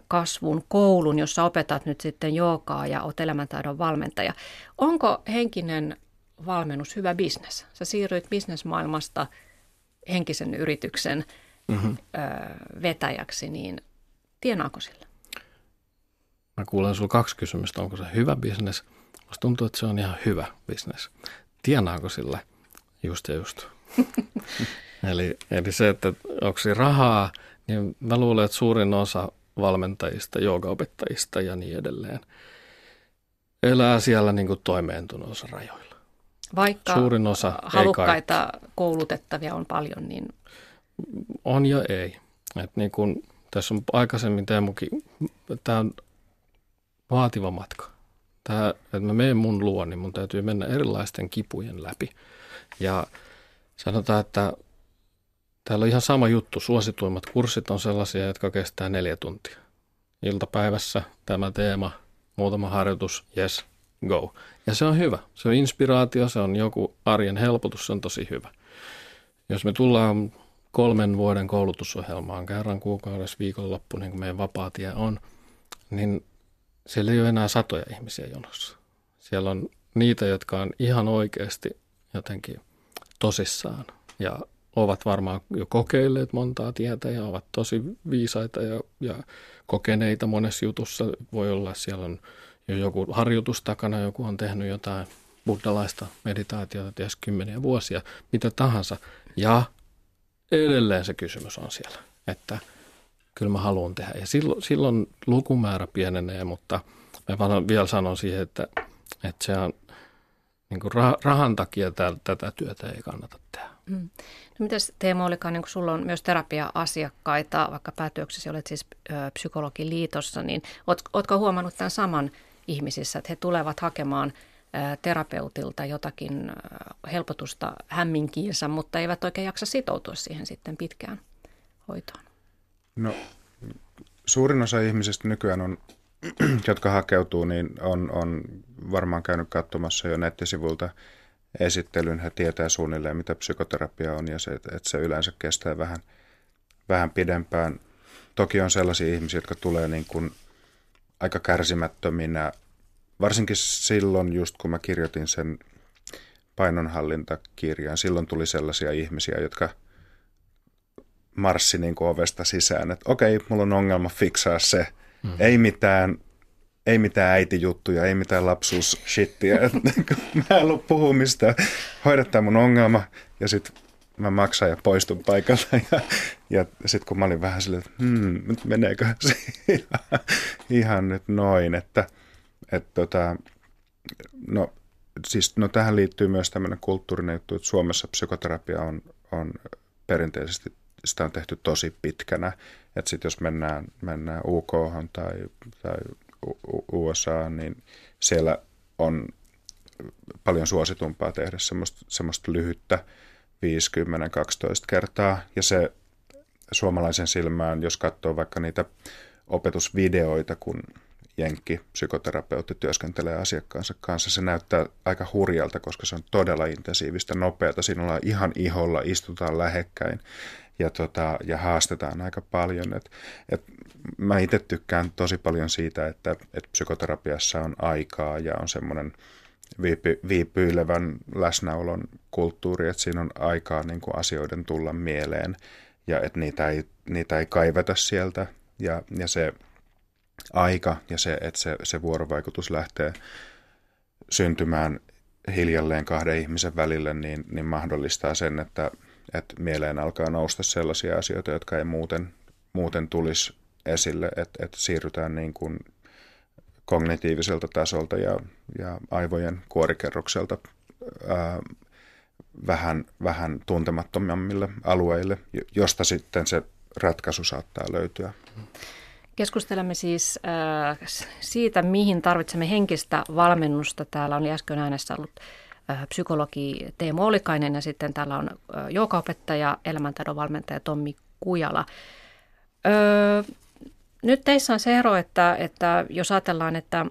Speaker 1: kasvun koulun, jossa opetat nyt sitten joogaa ja olet elämäntaidon valmentaja. Onko henkinen valmennus hyvä bisnes? Sä siirryit bisnesmaailmasta henkisen yrityksen mm-hmm. vetäjäksi, niin tienaako sillä?
Speaker 3: Mä kuulen sinulla kaksi kysymystä. Onko se hyvä bisnes? Musta tuntuu, että se on ihan hyvä bisnes. Tienaako sillä just ja just? eli, eli se, että onko se rahaa, niin mä luulen, että suurin osa valmentajista, joogaopettajista ja niin edelleen elää siellä niin kuin toimeentulonsa rajoilla.
Speaker 1: Vaikka Suurin osa, halukkaita koulutettavia on paljon, niin
Speaker 3: on ja ei. Et niin kun, tässä on aikaisemmin Teemukin, tämä on vaativa matka. Tämä, että mä menen mun luo, niin mun täytyy mennä erilaisten kipujen läpi. Ja sanotaan, että täällä on ihan sama juttu. Suosituimmat kurssit on sellaisia, jotka kestää neljä tuntia. Iltapäivässä tämä teema, muutama harjoitus, yes, go. Ja se on hyvä. Se on inspiraatio, se on joku arjen helpotus, se on tosi hyvä. Jos me tullaan kolmen vuoden koulutusohjelmaan kerran kuukaudessa viikonloppu, niin kuin meidän vapaatie on, niin siellä ei ole enää satoja ihmisiä jonossa. Siellä on niitä, jotka on ihan oikeasti jotenkin tosissaan ja ovat varmaan jo kokeilleet montaa tietä ja ovat tosi viisaita ja, ja kokeneita monessa jutussa. Voi olla, siellä on jo joku harjoitus takana, joku on tehnyt jotain buddhalaista meditaatiota ties kymmeniä vuosia, mitä tahansa. Ja edelleen se kysymys on siellä, että kyllä mä haluan tehdä. Ja silloin, silloin lukumäärä pienenee, mutta mä vielä sanon siihen, että, että se on niin kuin rahan takia tätä työtä ei kannata tehdä. Mm.
Speaker 1: No mitäs Teemo olikaan, niin kun sulla on myös terapia-asiakkaita, vaikka päätyöksesi olet siis ö, psykologiliitossa, niin oot, ootko huomannut tämän saman ihmisissä, että he tulevat hakemaan – terapeutilta jotakin helpotusta hämminkiinsä, mutta eivät oikein jaksa sitoutua siihen sitten pitkään hoitoon?
Speaker 2: No suurin osa ihmisistä nykyään on, jotka hakeutuu, niin on, on varmaan käynyt katsomassa jo nettisivuilta esittelyn. He tietää suunnilleen, mitä psykoterapia on ja se, että se yleensä kestää vähän, vähän pidempään. Toki on sellaisia ihmisiä, jotka tulee niin kuin aika kärsimättöminä varsinkin silloin, just kun mä kirjoitin sen painonhallintakirjan, silloin tuli sellaisia ihmisiä, jotka marssi niin kuin ovesta sisään, että okei, mulla on ongelma, fiksaa se, mm-hmm. ei mitään, ei mitään äitijuttuja, ei mitään lapsuusshittiä. mä en ollut puhua mistään. Hoida mun ongelma ja sitten mä maksan ja poistun paikalta. Ja, ja sitten kun mä olin vähän silleen, että hmm, meneekö se ihan, ihan nyt noin, että et tota, no, siis, no tähän liittyy myös tämmöinen kulttuurinen juttu, että Suomessa psykoterapia on, on perinteisesti, sitä on tehty tosi pitkänä, että sitten jos mennään, mennään UK tai, tai USA, niin siellä on paljon suositumpaa tehdä semmoista, semmoista lyhyttä 50-12 kertaa. Ja se suomalaisen silmään, jos katsoo vaikka niitä opetusvideoita, kun jenkki psykoterapeutti työskentelee asiakkaansa kanssa, se näyttää aika hurjalta, koska se on todella intensiivistä, nopeata. Siinä ollaan ihan iholla, istutaan lähekkäin ja, tota, ja haastetaan aika paljon. Et, et mä itse tykkään tosi paljon siitä, että, että psykoterapiassa on aikaa ja on semmoinen viipy, viipyilevän läsnäolon kulttuuri, että siinä on aikaa niin kuin asioiden tulla mieleen ja että niitä ei, niitä ei kaiveta sieltä ja, ja se aika ja se, että se, se vuorovaikutus lähtee syntymään hiljalleen kahden ihmisen välille, niin, niin mahdollistaa sen, että, että mieleen alkaa nousta sellaisia asioita, jotka ei muuten, muuten tulisi esille, että, että siirrytään niin kuin kognitiiviselta tasolta ja, ja aivojen kuorikerrokselta ää, vähän, vähän tuntemattomammille alueille, josta sitten se ratkaisu saattaa löytyä.
Speaker 1: Keskustelemme siis äh, siitä, mihin tarvitsemme henkistä valmennusta. Täällä on äsken äänessä ollut äh, psykologi Teemu Olikainen ja sitten täällä on äh, joukaopettaja, elämäntaidon valmentaja Tommi Kujala. Öö, nyt teissä on se ero, että, että jos ajatellaan, että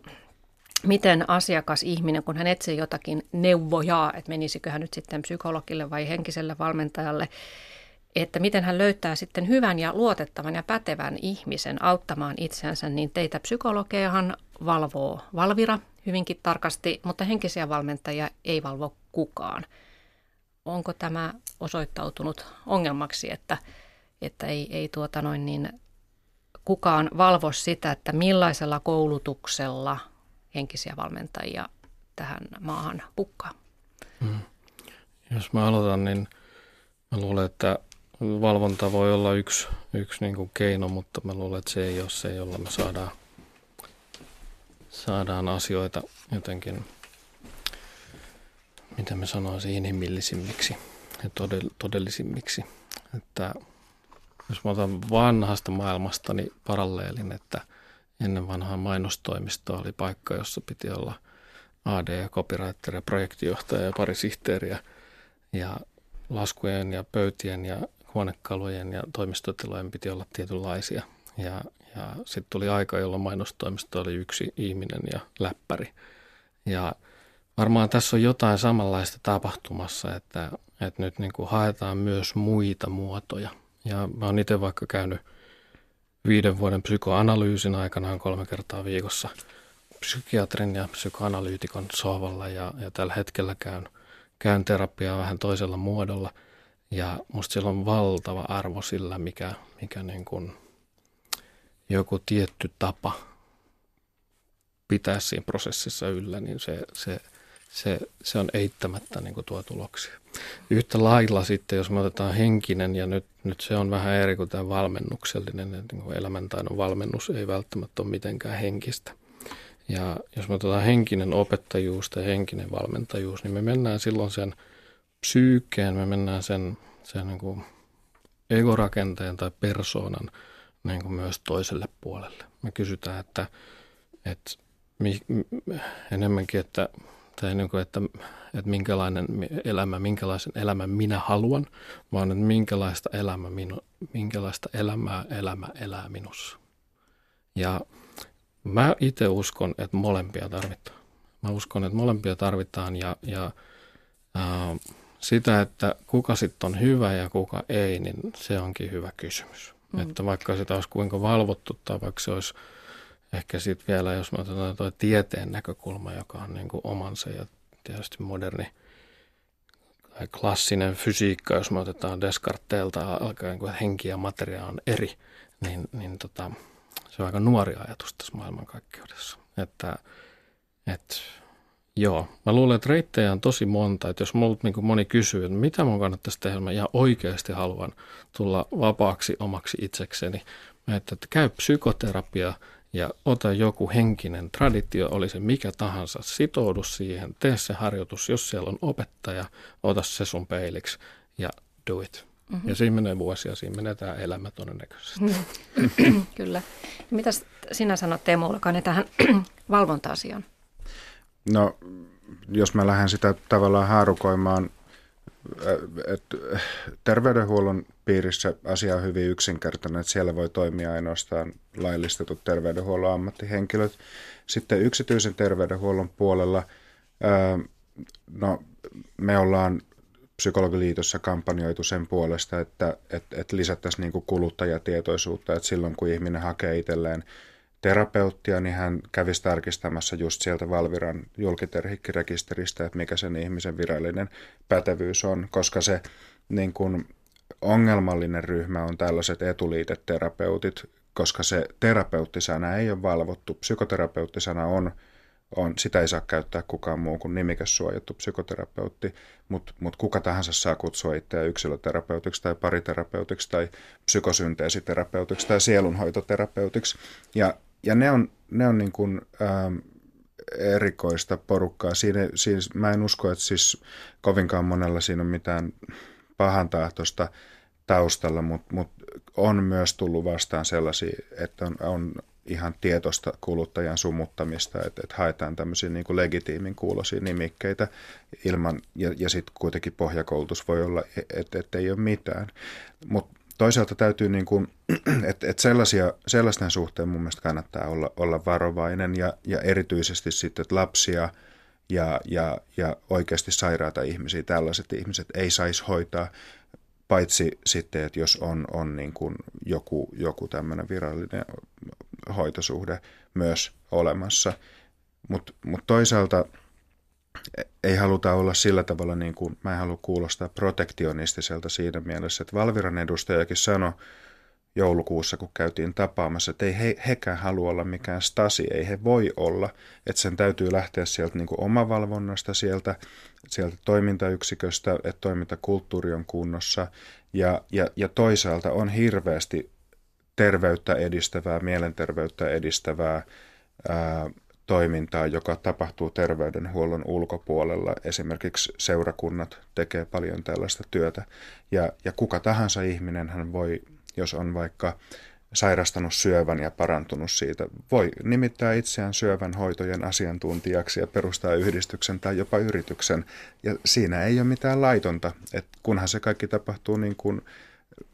Speaker 1: miten asiakas ihminen, kun hän etsii jotakin neuvoja, että menisikö hän nyt sitten psykologille vai henkiselle valmentajalle, että miten hän löytää sitten hyvän ja luotettavan ja pätevän ihmisen auttamaan itseänsä, niin teitä psykologejahan valvoo Valvira hyvinkin tarkasti, mutta henkisiä valmentajia ei valvo kukaan. Onko tämä osoittautunut ongelmaksi, että, että ei, ei tuota noin niin kukaan valvo sitä, että millaisella koulutuksella henkisiä valmentajia tähän maahan pukkaa? Hmm.
Speaker 3: Jos mä aloitan, niin mä luulen, että valvonta voi olla yksi, yksi niin kuin keino, mutta mä luulen, että se ei ole se, jolla me saadaan, saadaan asioita jotenkin, miten me sanoisin, inhimillisimmiksi ja todellisimmiksi. Että jos mä otan vanhasta maailmasta, niin paralleelin, että ennen vanhaa mainostoimistoa oli paikka, jossa piti olla AD, copywriter ja projektijohtaja ja pari sihteeriä. Ja laskujen ja pöytien ja huonekalujen ja toimistotilojen piti olla tietynlaisia. Ja, ja sitten tuli aika, jolloin mainostoimisto oli yksi ihminen ja läppäri. Ja varmaan tässä on jotain samanlaista tapahtumassa, että, että nyt niin kuin haetaan myös muita muotoja – ja mä oon itse vaikka käynyt viiden vuoden psykoanalyysin aikanaan kolme kertaa viikossa psykiatrin ja psykoanalyytikon sohvalla ja, ja tällä hetkellä käyn, käyn terapiaa vähän toisella muodolla. Ja musta siellä on valtava arvo sillä, mikä, mikä niin kuin joku tietty tapa pitää siinä prosessissa yllä, niin se, se, se, se on eittämättä niin kuin tuo tuloksia. Yhtä lailla sitten, jos me otetaan henkinen, ja nyt, nyt se on vähän eri kuin tämä valmennuksellinen, että niin elämäntaidon valmennus ei välttämättä ole mitenkään henkistä. Ja jos me otetaan henkinen opettajuus tai henkinen valmentajuus, niin me mennään silloin sen psyykkeen, me mennään sen, sen niin kuin egorakenteen tai persoonan niin kuin myös toiselle puolelle. Me kysytään, että, että mi, enemmänkin, että tai niin kuin, että, että minkälainen elämä, minkälaisen elämän minä haluan, vaan että minkälaista, elämä minu, minkälaista elämää elämä elää minussa. Ja mä itse uskon, että molempia tarvitaan. Mä uskon, että molempia tarvitaan ja, ja ää, sitä, että kuka sitten on hyvä ja kuka ei, niin se onkin hyvä kysymys. Mm. Että vaikka sitä olisi kuinka valvottu tai vaikka se olisi ehkä sitten vielä, jos me otetaan tuo tieteen näkökulma, joka on niin kuin omansa ja tietysti moderni tai klassinen fysiikka, jos me otetaan Descartelta alkaen, kun henki ja materia on eri, niin, niin tota, se on aika nuori ajatus tässä maailmankaikkeudessa. että, että joo, mä luulen, että reittejä on tosi monta, että jos multa niin moni kysyy, että mitä mun kannattaisi tehdä, mä ihan oikeasti haluan tulla vapaaksi omaksi itsekseni, mä että, että käy psykoterapia ja ota joku henkinen traditio, oli se mikä tahansa, sitoudu siihen, tee se harjoitus, jos siellä on opettaja, ota se sun peiliksi ja do it. Mm-hmm. Ja siinä menee vuosia, siinä menee tämä elämä todennäköisesti.
Speaker 1: Kyllä. Mitä sinä sanot Teemu Ulkanen tähän valvonta-asiaan?
Speaker 2: No, jos mä lähden sitä tavallaan haarukoimaan, että terveydenhuollon piirissä asia on hyvin yksinkertainen, että siellä voi toimia ainoastaan laillistetut terveydenhuollon ammattihenkilöt. Sitten yksityisen terveydenhuollon puolella, no me ollaan Psykologiliitossa kampanjoitu sen puolesta, että, että, että lisättäisiin niin kuluttajatietoisuutta, että silloin kun ihminen hakee itselleen terapeuttia, niin hän kävisi tarkistamassa just sieltä Valviran julkiterhikkirekisteristä, että mikä sen ihmisen virallinen pätevyys on, koska se niin kuin ongelmallinen ryhmä on tällaiset etuliiteterapeutit, koska se terapeuttisana ei ole valvottu. Psykoterapeuttisana on on, sitä ei saa käyttää kukaan muu kuin nimikäs suojattu psykoterapeutti, mutta mut kuka tahansa saa kutsua itseään yksilöterapeutiksi tai pariterapeutiksi tai psykosynteesiterapeutiksi tai sielunhoitoterapeutiksi. Ja, ja ne on, ne on niin kuin, ähm, erikoista porukkaa. Siinä, siis, mä en usko, että siis kovinkaan monella siinä on mitään pahan tahtosta taustalla, mutta mut on myös tullut vastaan sellaisia, että on, on ihan tietoista kuluttajan sumuttamista, että, että haetaan tämmöisiä niin kuin legitiimin kuulosia nimikkeitä ilman, ja, ja sitten kuitenkin pohjakoulutus voi olla, että, että ei ole mitään. Mutta toisaalta täytyy, niin kuin, että, että sellaisia, sellaisten suhteen mun mielestä kannattaa olla, olla varovainen, ja, ja erityisesti sitten, että lapsia ja, ja, ja oikeasti sairaata ihmisiä, tällaiset ihmiset ei saisi hoitaa, paitsi sitten, että jos on, on niin kuin joku, joku tämmöinen virallinen hoitosuhde myös olemassa. Mutta mut toisaalta ei haluta olla sillä tavalla, niin kuin mä en halua kuulostaa protektionistiselta siinä mielessä, että Valviran edustajakin sanoi joulukuussa, kun käytiin tapaamassa, että ei he, hekään halua olla mikään stasi, ei he voi olla, että sen täytyy lähteä sieltä niin kuin omavalvonnasta, sieltä, sieltä toimintayksiköstä, että toimintakulttuuri on kunnossa. Ja, ja, ja toisaalta on hirveästi terveyttä edistävää, mielenterveyttä edistävää ää, toimintaa, joka tapahtuu terveydenhuollon ulkopuolella. Esimerkiksi seurakunnat tekee paljon tällaista työtä. Ja, ja kuka tahansa ihminen hän voi, jos on vaikka sairastanut syövän ja parantunut siitä, voi nimittää itseään syövän hoitojen asiantuntijaksi ja perustaa yhdistyksen tai jopa yrityksen. Ja siinä ei ole mitään laitonta, että kunhan se kaikki tapahtuu niin kuin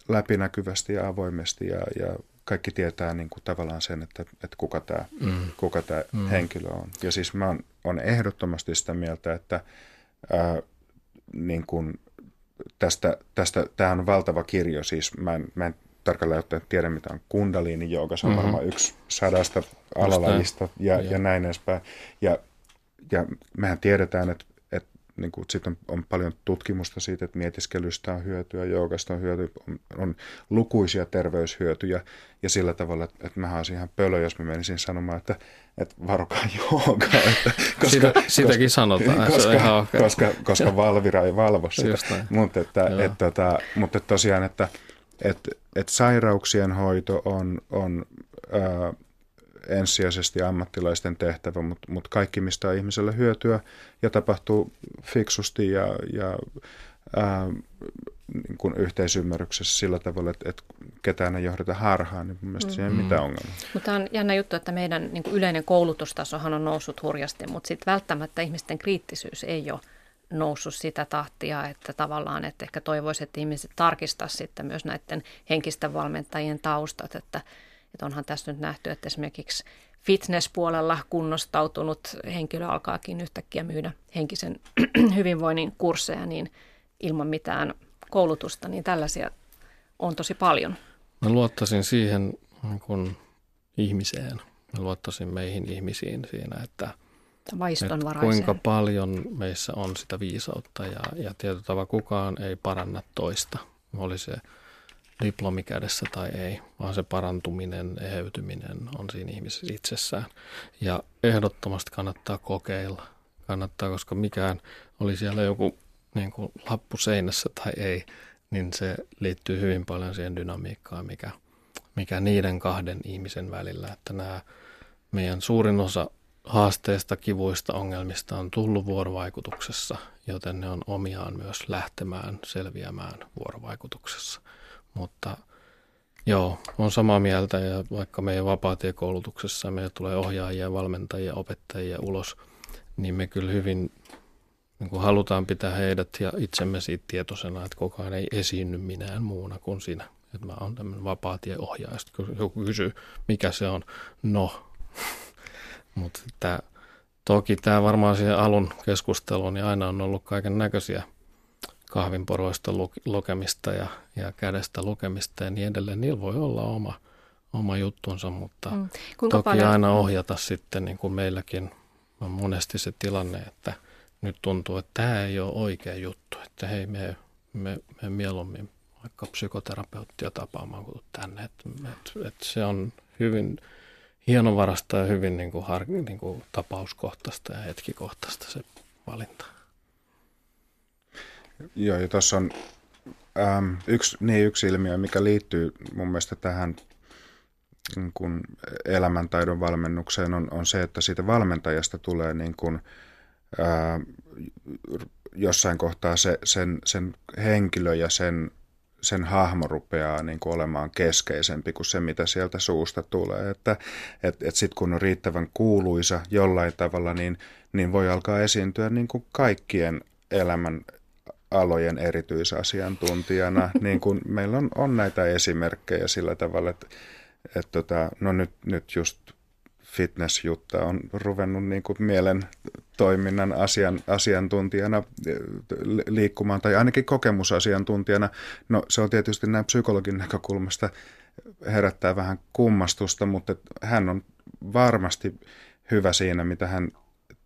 Speaker 2: läpinäkyvästi ja avoimesti ja, ja kaikki tietää niin kuin tavallaan sen, että, että kuka tämä, mm. kuka tämä mm. henkilö on. Ja siis mä oon, on ehdottomasti sitä mieltä, että ää, niin kuin tästä, tästä, tämä on valtava kirjo, siis mä en, mä en tarkalleen ottaen tiedä, mitä on kundaliini jooga, se on mm-hmm. varmaan yksi sadasta alalajista ja, ja. ja näin edespäin. Ja, ja mehän tiedetään, että niin kuin, sitten on, on paljon tutkimusta siitä, että mietiskelystä on hyötyä, joogasta on hyötyä, on, on lukuisia terveyshyötyjä ja sillä tavalla, että, että mä olisin ihan pölö, jos mä menisin sanomaan, että, että varokaa joogaa. Että,
Speaker 3: koska, sitä, sitäkin koska, sanotaan,
Speaker 2: koska, se on ihan okay. koska, koska Valvira ei valvo sitä. Mutta, että, että, että, tota, mutta tosiaan, että, että, että sairauksien hoito on, on ensisijaisesti ammattilaisten tehtävä, mutta, mutta kaikki, mistä on ihmiselle hyötyä ja tapahtuu fiksusti ja, ja ää, niin kuin yhteisymmärryksessä sillä tavalla, että, että ketään ei johdeta harhaan, niin mun mielestä mm. siinä ei mitään ongelmaa.
Speaker 1: Mutta on jännä juttu, että meidän niin kuin yleinen koulutustasohan on noussut hurjasti, mutta sitten välttämättä ihmisten kriittisyys ei ole noussut sitä tahtia, että tavallaan, että ehkä toivoisi, että ihmiset tarkistaa sitten myös näiden henkisten valmentajien taustat, että että onhan tässä nyt nähty, että esimerkiksi fitnesspuolella kunnostautunut henkilö alkaakin yhtäkkiä myydä henkisen hyvinvoinnin kursseja niin ilman mitään koulutusta, niin tällaisia on tosi paljon.
Speaker 3: Mä luottaisin siihen niin kun ihmiseen. Mä luottaisin meihin ihmisiin siinä, että, että kuinka paljon meissä on sitä viisautta ja, ja tietyllä tavalla kukaan ei paranna toista. Oli se diplomi kädessä tai ei, vaan se parantuminen, eheytyminen on siinä ihmisessä itsessään. Ja ehdottomasti kannattaa kokeilla. Kannattaa, koska mikään oli siellä joku niin kuin lappu seinässä tai ei, niin se liittyy hyvin paljon siihen dynamiikkaan, mikä, mikä niiden kahden ihmisen välillä, että nämä meidän suurin osa haasteista, kivuista, ongelmista on tullut vuorovaikutuksessa, joten ne on omiaan myös lähtemään, selviämään vuorovaikutuksessa. Mutta joo, on samaa mieltä ja vaikka meidän vapaatiekoulutuksessa meillä tulee ohjaajia, valmentajia, opettajia ulos, niin me kyllä hyvin niin kuin halutaan pitää heidät ja itsemme siitä tietoisena, että kukaan ei esiinny minään muuna kuin sinä. Että mä oon tämmöinen vapaatieohjaaja. Sitten kun joku kysyy, mikä se on, no. Mutta toki tämä varmaan siihen alun keskusteluun niin aina on ollut kaiken näköisiä kahvinporoista lukemista ja, ja kädestä lukemista ja niin edelleen. Niillä voi olla oma, oma juttunsa, mutta mm. toki paljon... aina ohjata sitten niin kuin meilläkin on monesti se tilanne, että – nyt tuntuu, että tämä ei ole oikea juttu, että hei me, me, me mieluummin vaikka psykoterapeuttia tapaamaan kuin tänne. Että et, et se on hyvin hienovarasta ja hyvin niin kuin, har, niin kuin tapauskohtaista ja hetkikohtaista se valinta.
Speaker 2: Joo, ja tuossa on ähm, yksi, niin yksi ilmiö, mikä liittyy mun mielestä tähän niin kuin elämäntaidon valmennukseen, on, on se, että siitä valmentajasta tulee niin kuin, ää, jossain kohtaa se, sen, sen henkilö ja sen, sen hahmo rupeaa niin kuin olemaan keskeisempi kuin se, mitä sieltä suusta tulee. Että et, et sitten kun on riittävän kuuluisa jollain tavalla, niin, niin voi alkaa esiintyä niin kuin kaikkien elämän alojen erityisasiantuntijana, niin kuin meillä on, on näitä esimerkkejä sillä tavalla, että, että tota, no nyt, nyt just fitnessjutta on ruvennut niin kuin mielen toiminnan asian, asiantuntijana liikkumaan, tai ainakin kokemusasiantuntijana. No se on tietysti näin psykologin näkökulmasta herättää vähän kummastusta, mutta hän on varmasti hyvä siinä, mitä hän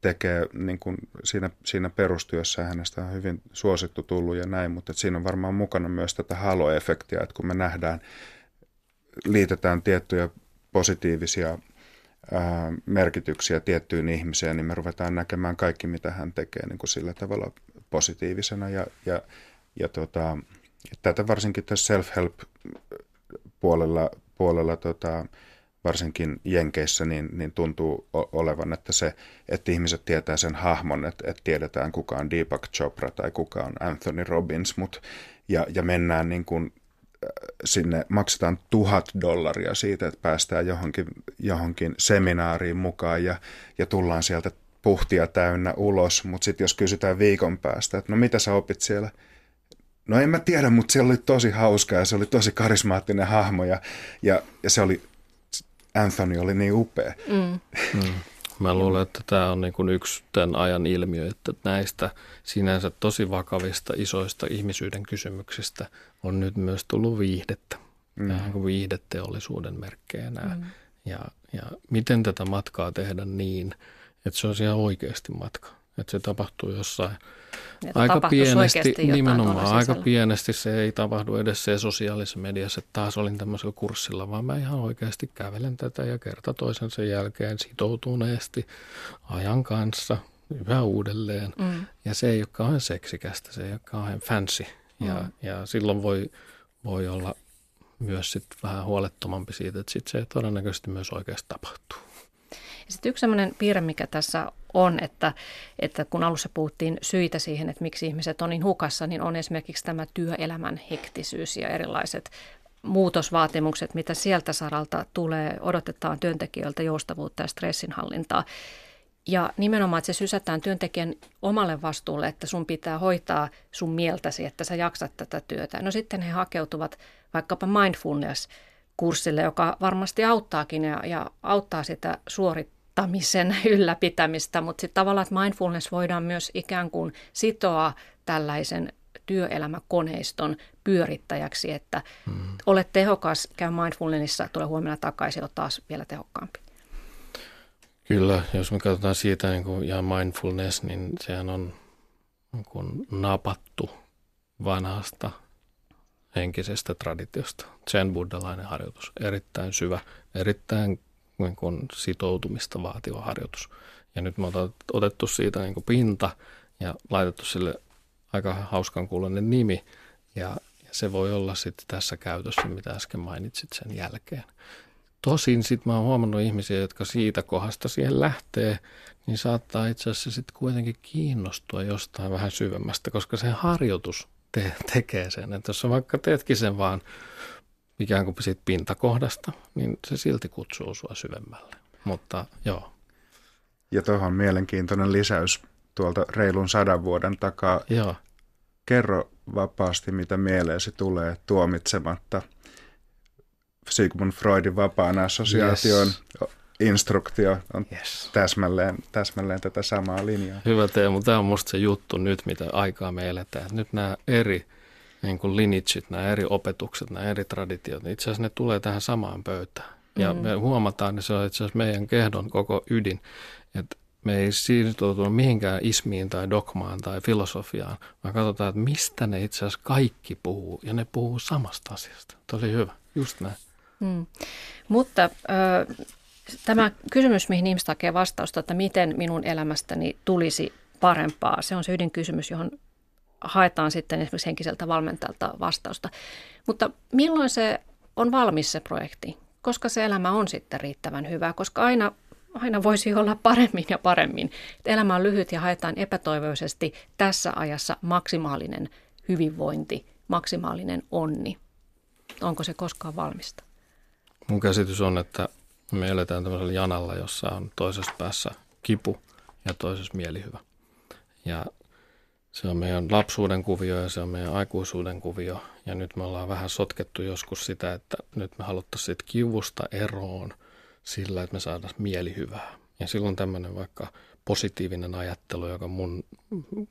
Speaker 2: tekee niin kuin siinä, siinä perustyössä. Hänestä on hyvin suosittu tullut ja näin, mutta siinä on varmaan mukana myös tätä halo-efektiä, että kun me nähdään, liitetään tiettyjä positiivisia merkityksiä tiettyyn ihmiseen, niin me ruvetaan näkemään kaikki, mitä hän tekee niin kuin sillä tavalla positiivisena. Ja, ja, ja tota, tätä varsinkin tässä self-help-puolella puolella, tota, varsinkin Jenkeissä, niin, niin tuntuu olevan, että, se, että ihmiset tietää sen hahmon, että, että tiedetään kuka on Deepak Chopra tai kuka on Anthony Robbins, mut, ja, ja mennään niin kuin sinne maksetaan tuhat dollaria siitä, että päästään johonkin, johonkin seminaariin mukaan ja, ja tullaan sieltä puhtia täynnä ulos, mutta sitten jos kysytään viikon päästä, että no mitä sä opit siellä? No en mä tiedä, mutta se oli tosi hauska ja se oli tosi karismaattinen hahmo ja, ja, ja se oli, Anthony oli niin upea. Mm.
Speaker 3: Mm. Mä luulen, että tämä on niin kuin yksi tämän ajan ilmiö, että näistä sinänsä tosi vakavista isoista ihmisyyden kysymyksistä on nyt myös tullut viihdettä. Mm. Vähän kuin viihdeteollisuuden merkkejä nämä. Mm. Ja, ja miten tätä matkaa tehdä niin, että se on ihan oikeasti matka. Että se tapahtuu jossain että aika pienesti, nimenomaan aika pienesti se ei tapahdu edes se sosiaalisessa mediassa, että taas olin tämmöisellä kurssilla, vaan mä ihan oikeasti kävelen tätä ja kerta toisen sen jälkeen sitoutuneesti ajan kanssa yhä uudelleen. Mm. Ja se ei ole kauhean seksikästä, se ei ole kauhean fancy. Ja, mm. ja silloin voi, voi olla myös sit vähän huolettomampi siitä, että sit se todennäköisesti myös oikeasti tapahtuu.
Speaker 1: Sitten yksi sellainen piirre, mikä tässä on, että, että kun alussa puhuttiin syitä siihen, että miksi ihmiset on niin hukassa, niin on esimerkiksi tämä työelämän hektisyys ja erilaiset muutosvaatimukset, mitä sieltä saralta tulee. Odotetaan työntekijöiltä joustavuutta ja stressinhallintaa. Ja nimenomaan, että se sysätään työntekijän omalle vastuulle, että sun pitää hoitaa sun mieltäsi, että sä jaksat tätä työtä. No sitten he hakeutuvat vaikkapa mindfulness-kurssille, joka varmasti auttaakin ja, ja auttaa sitä suorittamisen ylläpitämistä, mutta sitten tavallaan, että mindfulness voidaan myös ikään kuin sitoa tällaisen työelämäkoneiston pyörittäjäksi, että mm. olet tehokas, käy mindfulnessissa, tule huomenna takaisin, olet taas vielä tehokkaampi.
Speaker 3: Kyllä, jos me katsotaan siitä niin kuin, ja mindfulness, niin sehän on niin kuin napattu vanhasta henkisestä traditiosta. Zen buddhalainen harjoitus, erittäin syvä, erittäin niin kuin, sitoutumista vaativa harjoitus. Ja nyt me on otettu siitä niin kuin pinta ja laitettu sille aika hauskan kuulonen nimi. Ja, ja se voi olla sitten tässä käytössä, mitä äsken mainitsit sen jälkeen. Tosin sitten mä oon huomannut ihmisiä, jotka siitä kohdasta siihen lähtee, niin saattaa itse asiassa sitten kuitenkin kiinnostua jostain vähän syvemmästä, koska se harjoitus te- tekee sen. Että jos vaikka teetkin sen vaan ikään kuin siitä pintakohdasta, niin se silti kutsuu sua syvemmälle. Mutta joo.
Speaker 2: Ja tuohon mielenkiintoinen lisäys tuolta reilun sadan vuoden takaa.
Speaker 3: Joo.
Speaker 2: Kerro vapaasti, mitä mieleesi tulee tuomitsematta Sigmund Freudin vapaan assosiaation yes. instruktio on yes. täsmälleen, täsmälleen tätä samaa linjaa.
Speaker 3: Hyvä Teemu, tämä on musta se juttu nyt, mitä aikaa me eletään. Nyt nämä eri niin kuin lineageit, nämä eri opetukset, nämä eri traditiot, niin itse asiassa ne tulee tähän samaan pöytään. Ja mm. me huomataan, että se on itse asiassa meidän kehdon koko ydin, että me ei siirtyä mihinkään ismiin tai dogmaan tai filosofiaan, vaan katsotaan, että mistä ne itse asiassa kaikki puhuu, ja ne puhuu samasta asiasta. Tuo oli hyvä, just näin.
Speaker 1: Mm. Mutta ö, tämä kysymys, mihin ihmiset hakee vastausta, että miten minun elämästäni tulisi parempaa, se on se ydinkysymys, johon haetaan sitten esimerkiksi henkiseltä valmentajalta vastausta. Mutta milloin se on valmis se projekti? Koska se elämä on sitten riittävän hyvä, koska aina, aina voisi olla paremmin ja paremmin. Elämä on lyhyt ja haetaan epätoivoisesti tässä ajassa maksimaalinen hyvinvointi, maksimaalinen onni. Onko se koskaan valmista?
Speaker 3: Mun käsitys on, että me eletään tämmöisellä janalla, jossa on toisessa päässä kipu ja toisessa mielihyvä. Ja se on meidän lapsuuden kuvio ja se on meidän aikuisuuden kuvio. Ja nyt me ollaan vähän sotkettu joskus sitä, että nyt me haluttaisiin siitä kivusta eroon sillä, että me saataisiin mielihyvää. Ja silloin tämmöinen vaikka positiivinen ajattelu, joka mun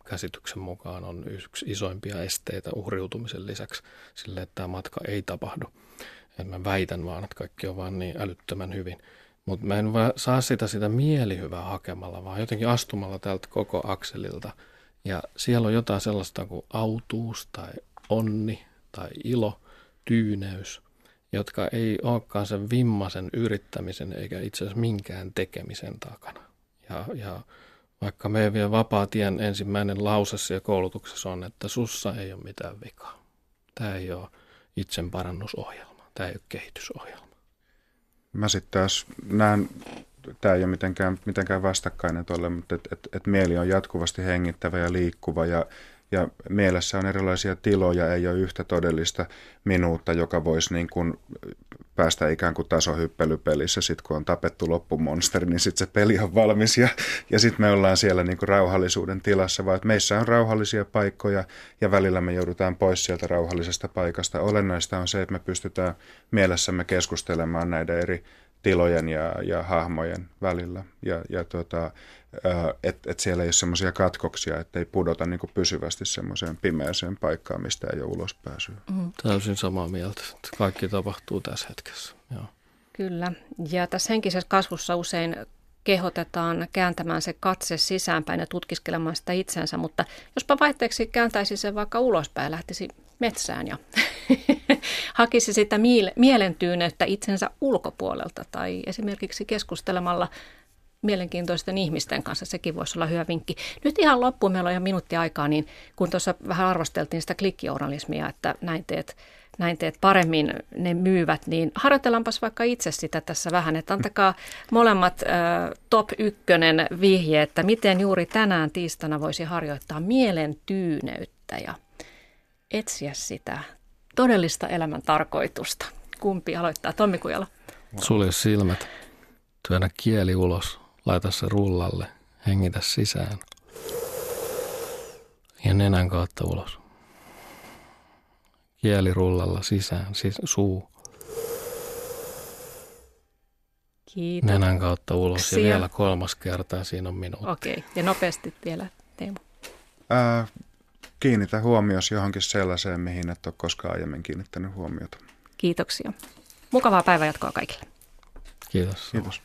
Speaker 3: käsityksen mukaan on yksi isoimpia esteitä uhriutumisen lisäksi sille, että tämä matka ei tapahdu. Että mä väitän vaan, että kaikki on vaan niin älyttömän hyvin. Mutta mä en saa sitä, sitä mielihyvää hakemalla, vaan jotenkin astumalla tältä koko akselilta. Ja siellä on jotain sellaista kuin autuus tai onni tai ilo, tyyneys, jotka ei olekaan sen vimmaisen yrittämisen eikä itse asiassa minkään tekemisen takana. Ja, ja vaikka me vielä vapaatien ensimmäinen lause siellä koulutuksessa on, että sussa ei ole mitään vikaa. Tämä ei ole itsen parannusohjelma tämä ei ole kehitysohjelma.
Speaker 2: Mä sitten taas näen, tämä ei ole mitenkään, mitenkään vastakkainen tuolle, mutta että et, et mieli on jatkuvasti hengittävä ja liikkuva ja ja mielessä on erilaisia tiloja, ei ole yhtä todellista minuutta, joka voisi niin kuin päästä ikään kuin tasohyppelypelissä. Sitten kun on tapettu loppumonsteri, niin sitten se peli on valmis ja, ja sitten me ollaan siellä niin kuin rauhallisuuden tilassa, vaan meissä on rauhallisia paikkoja ja välillä me joudutaan pois sieltä rauhallisesta paikasta. Olennaista on se, että me pystytään mielessämme keskustelemaan näiden eri tilojen ja, ja hahmojen välillä. Ja, ja tota, että et siellä ei ole semmoisia katkoksia, että ei pudota niin kuin pysyvästi semmoiseen pimeäseen paikkaan, mistä ei ole ulospääsyä.
Speaker 3: Mm. Täysin samaa mieltä. Että kaikki tapahtuu tässä hetkessä. Joo.
Speaker 1: Kyllä. Ja tässä henkisessä kasvussa usein kehotetaan kääntämään se katse sisäänpäin ja tutkiskelemaan sitä itsensä, mutta jospa vaihteeksi kääntäisi sen vaikka ulospäin ja lähtisi metsään ja hakisi sitä mielentyyneyttä itsensä ulkopuolelta tai esimerkiksi keskustelemalla mielenkiintoisten ihmisten kanssa. Sekin voisi olla hyvä vinkki. Nyt ihan loppuun, meillä on ihan minuutti aikaa, niin kun tuossa vähän arvosteltiin sitä klikkijournalismia, että näin teet, näin teet paremmin, ne myyvät, niin harjoitellaanpas vaikka itse sitä tässä vähän, että antakaa molemmat äh, top ykkönen vihje, että miten juuri tänään tiistana voisi harjoittaa mielen tyyneyttä ja etsiä sitä todellista elämän tarkoitusta. Kumpi aloittaa? Tommi Kujala.
Speaker 3: Sulje silmät, työnnä kieli ulos, laita se rullalle, hengitä sisään ja nenän kautta ulos. Kieli rullalla sisään, siis suu.
Speaker 1: Kiitos.
Speaker 3: Nenän kautta ulos ja vielä kolmas kerta ja siinä on minuutti.
Speaker 1: Okei, okay. ja nopeasti vielä Teemu.
Speaker 2: Ää, kiinnitä huomiosi johonkin sellaiseen, mihin et ole koskaan aiemmin kiinnittänyt huomiota.
Speaker 1: Kiitoksia. Mukavaa päivänjatkoa kaikille.
Speaker 3: Kiitos.
Speaker 2: Kiitos.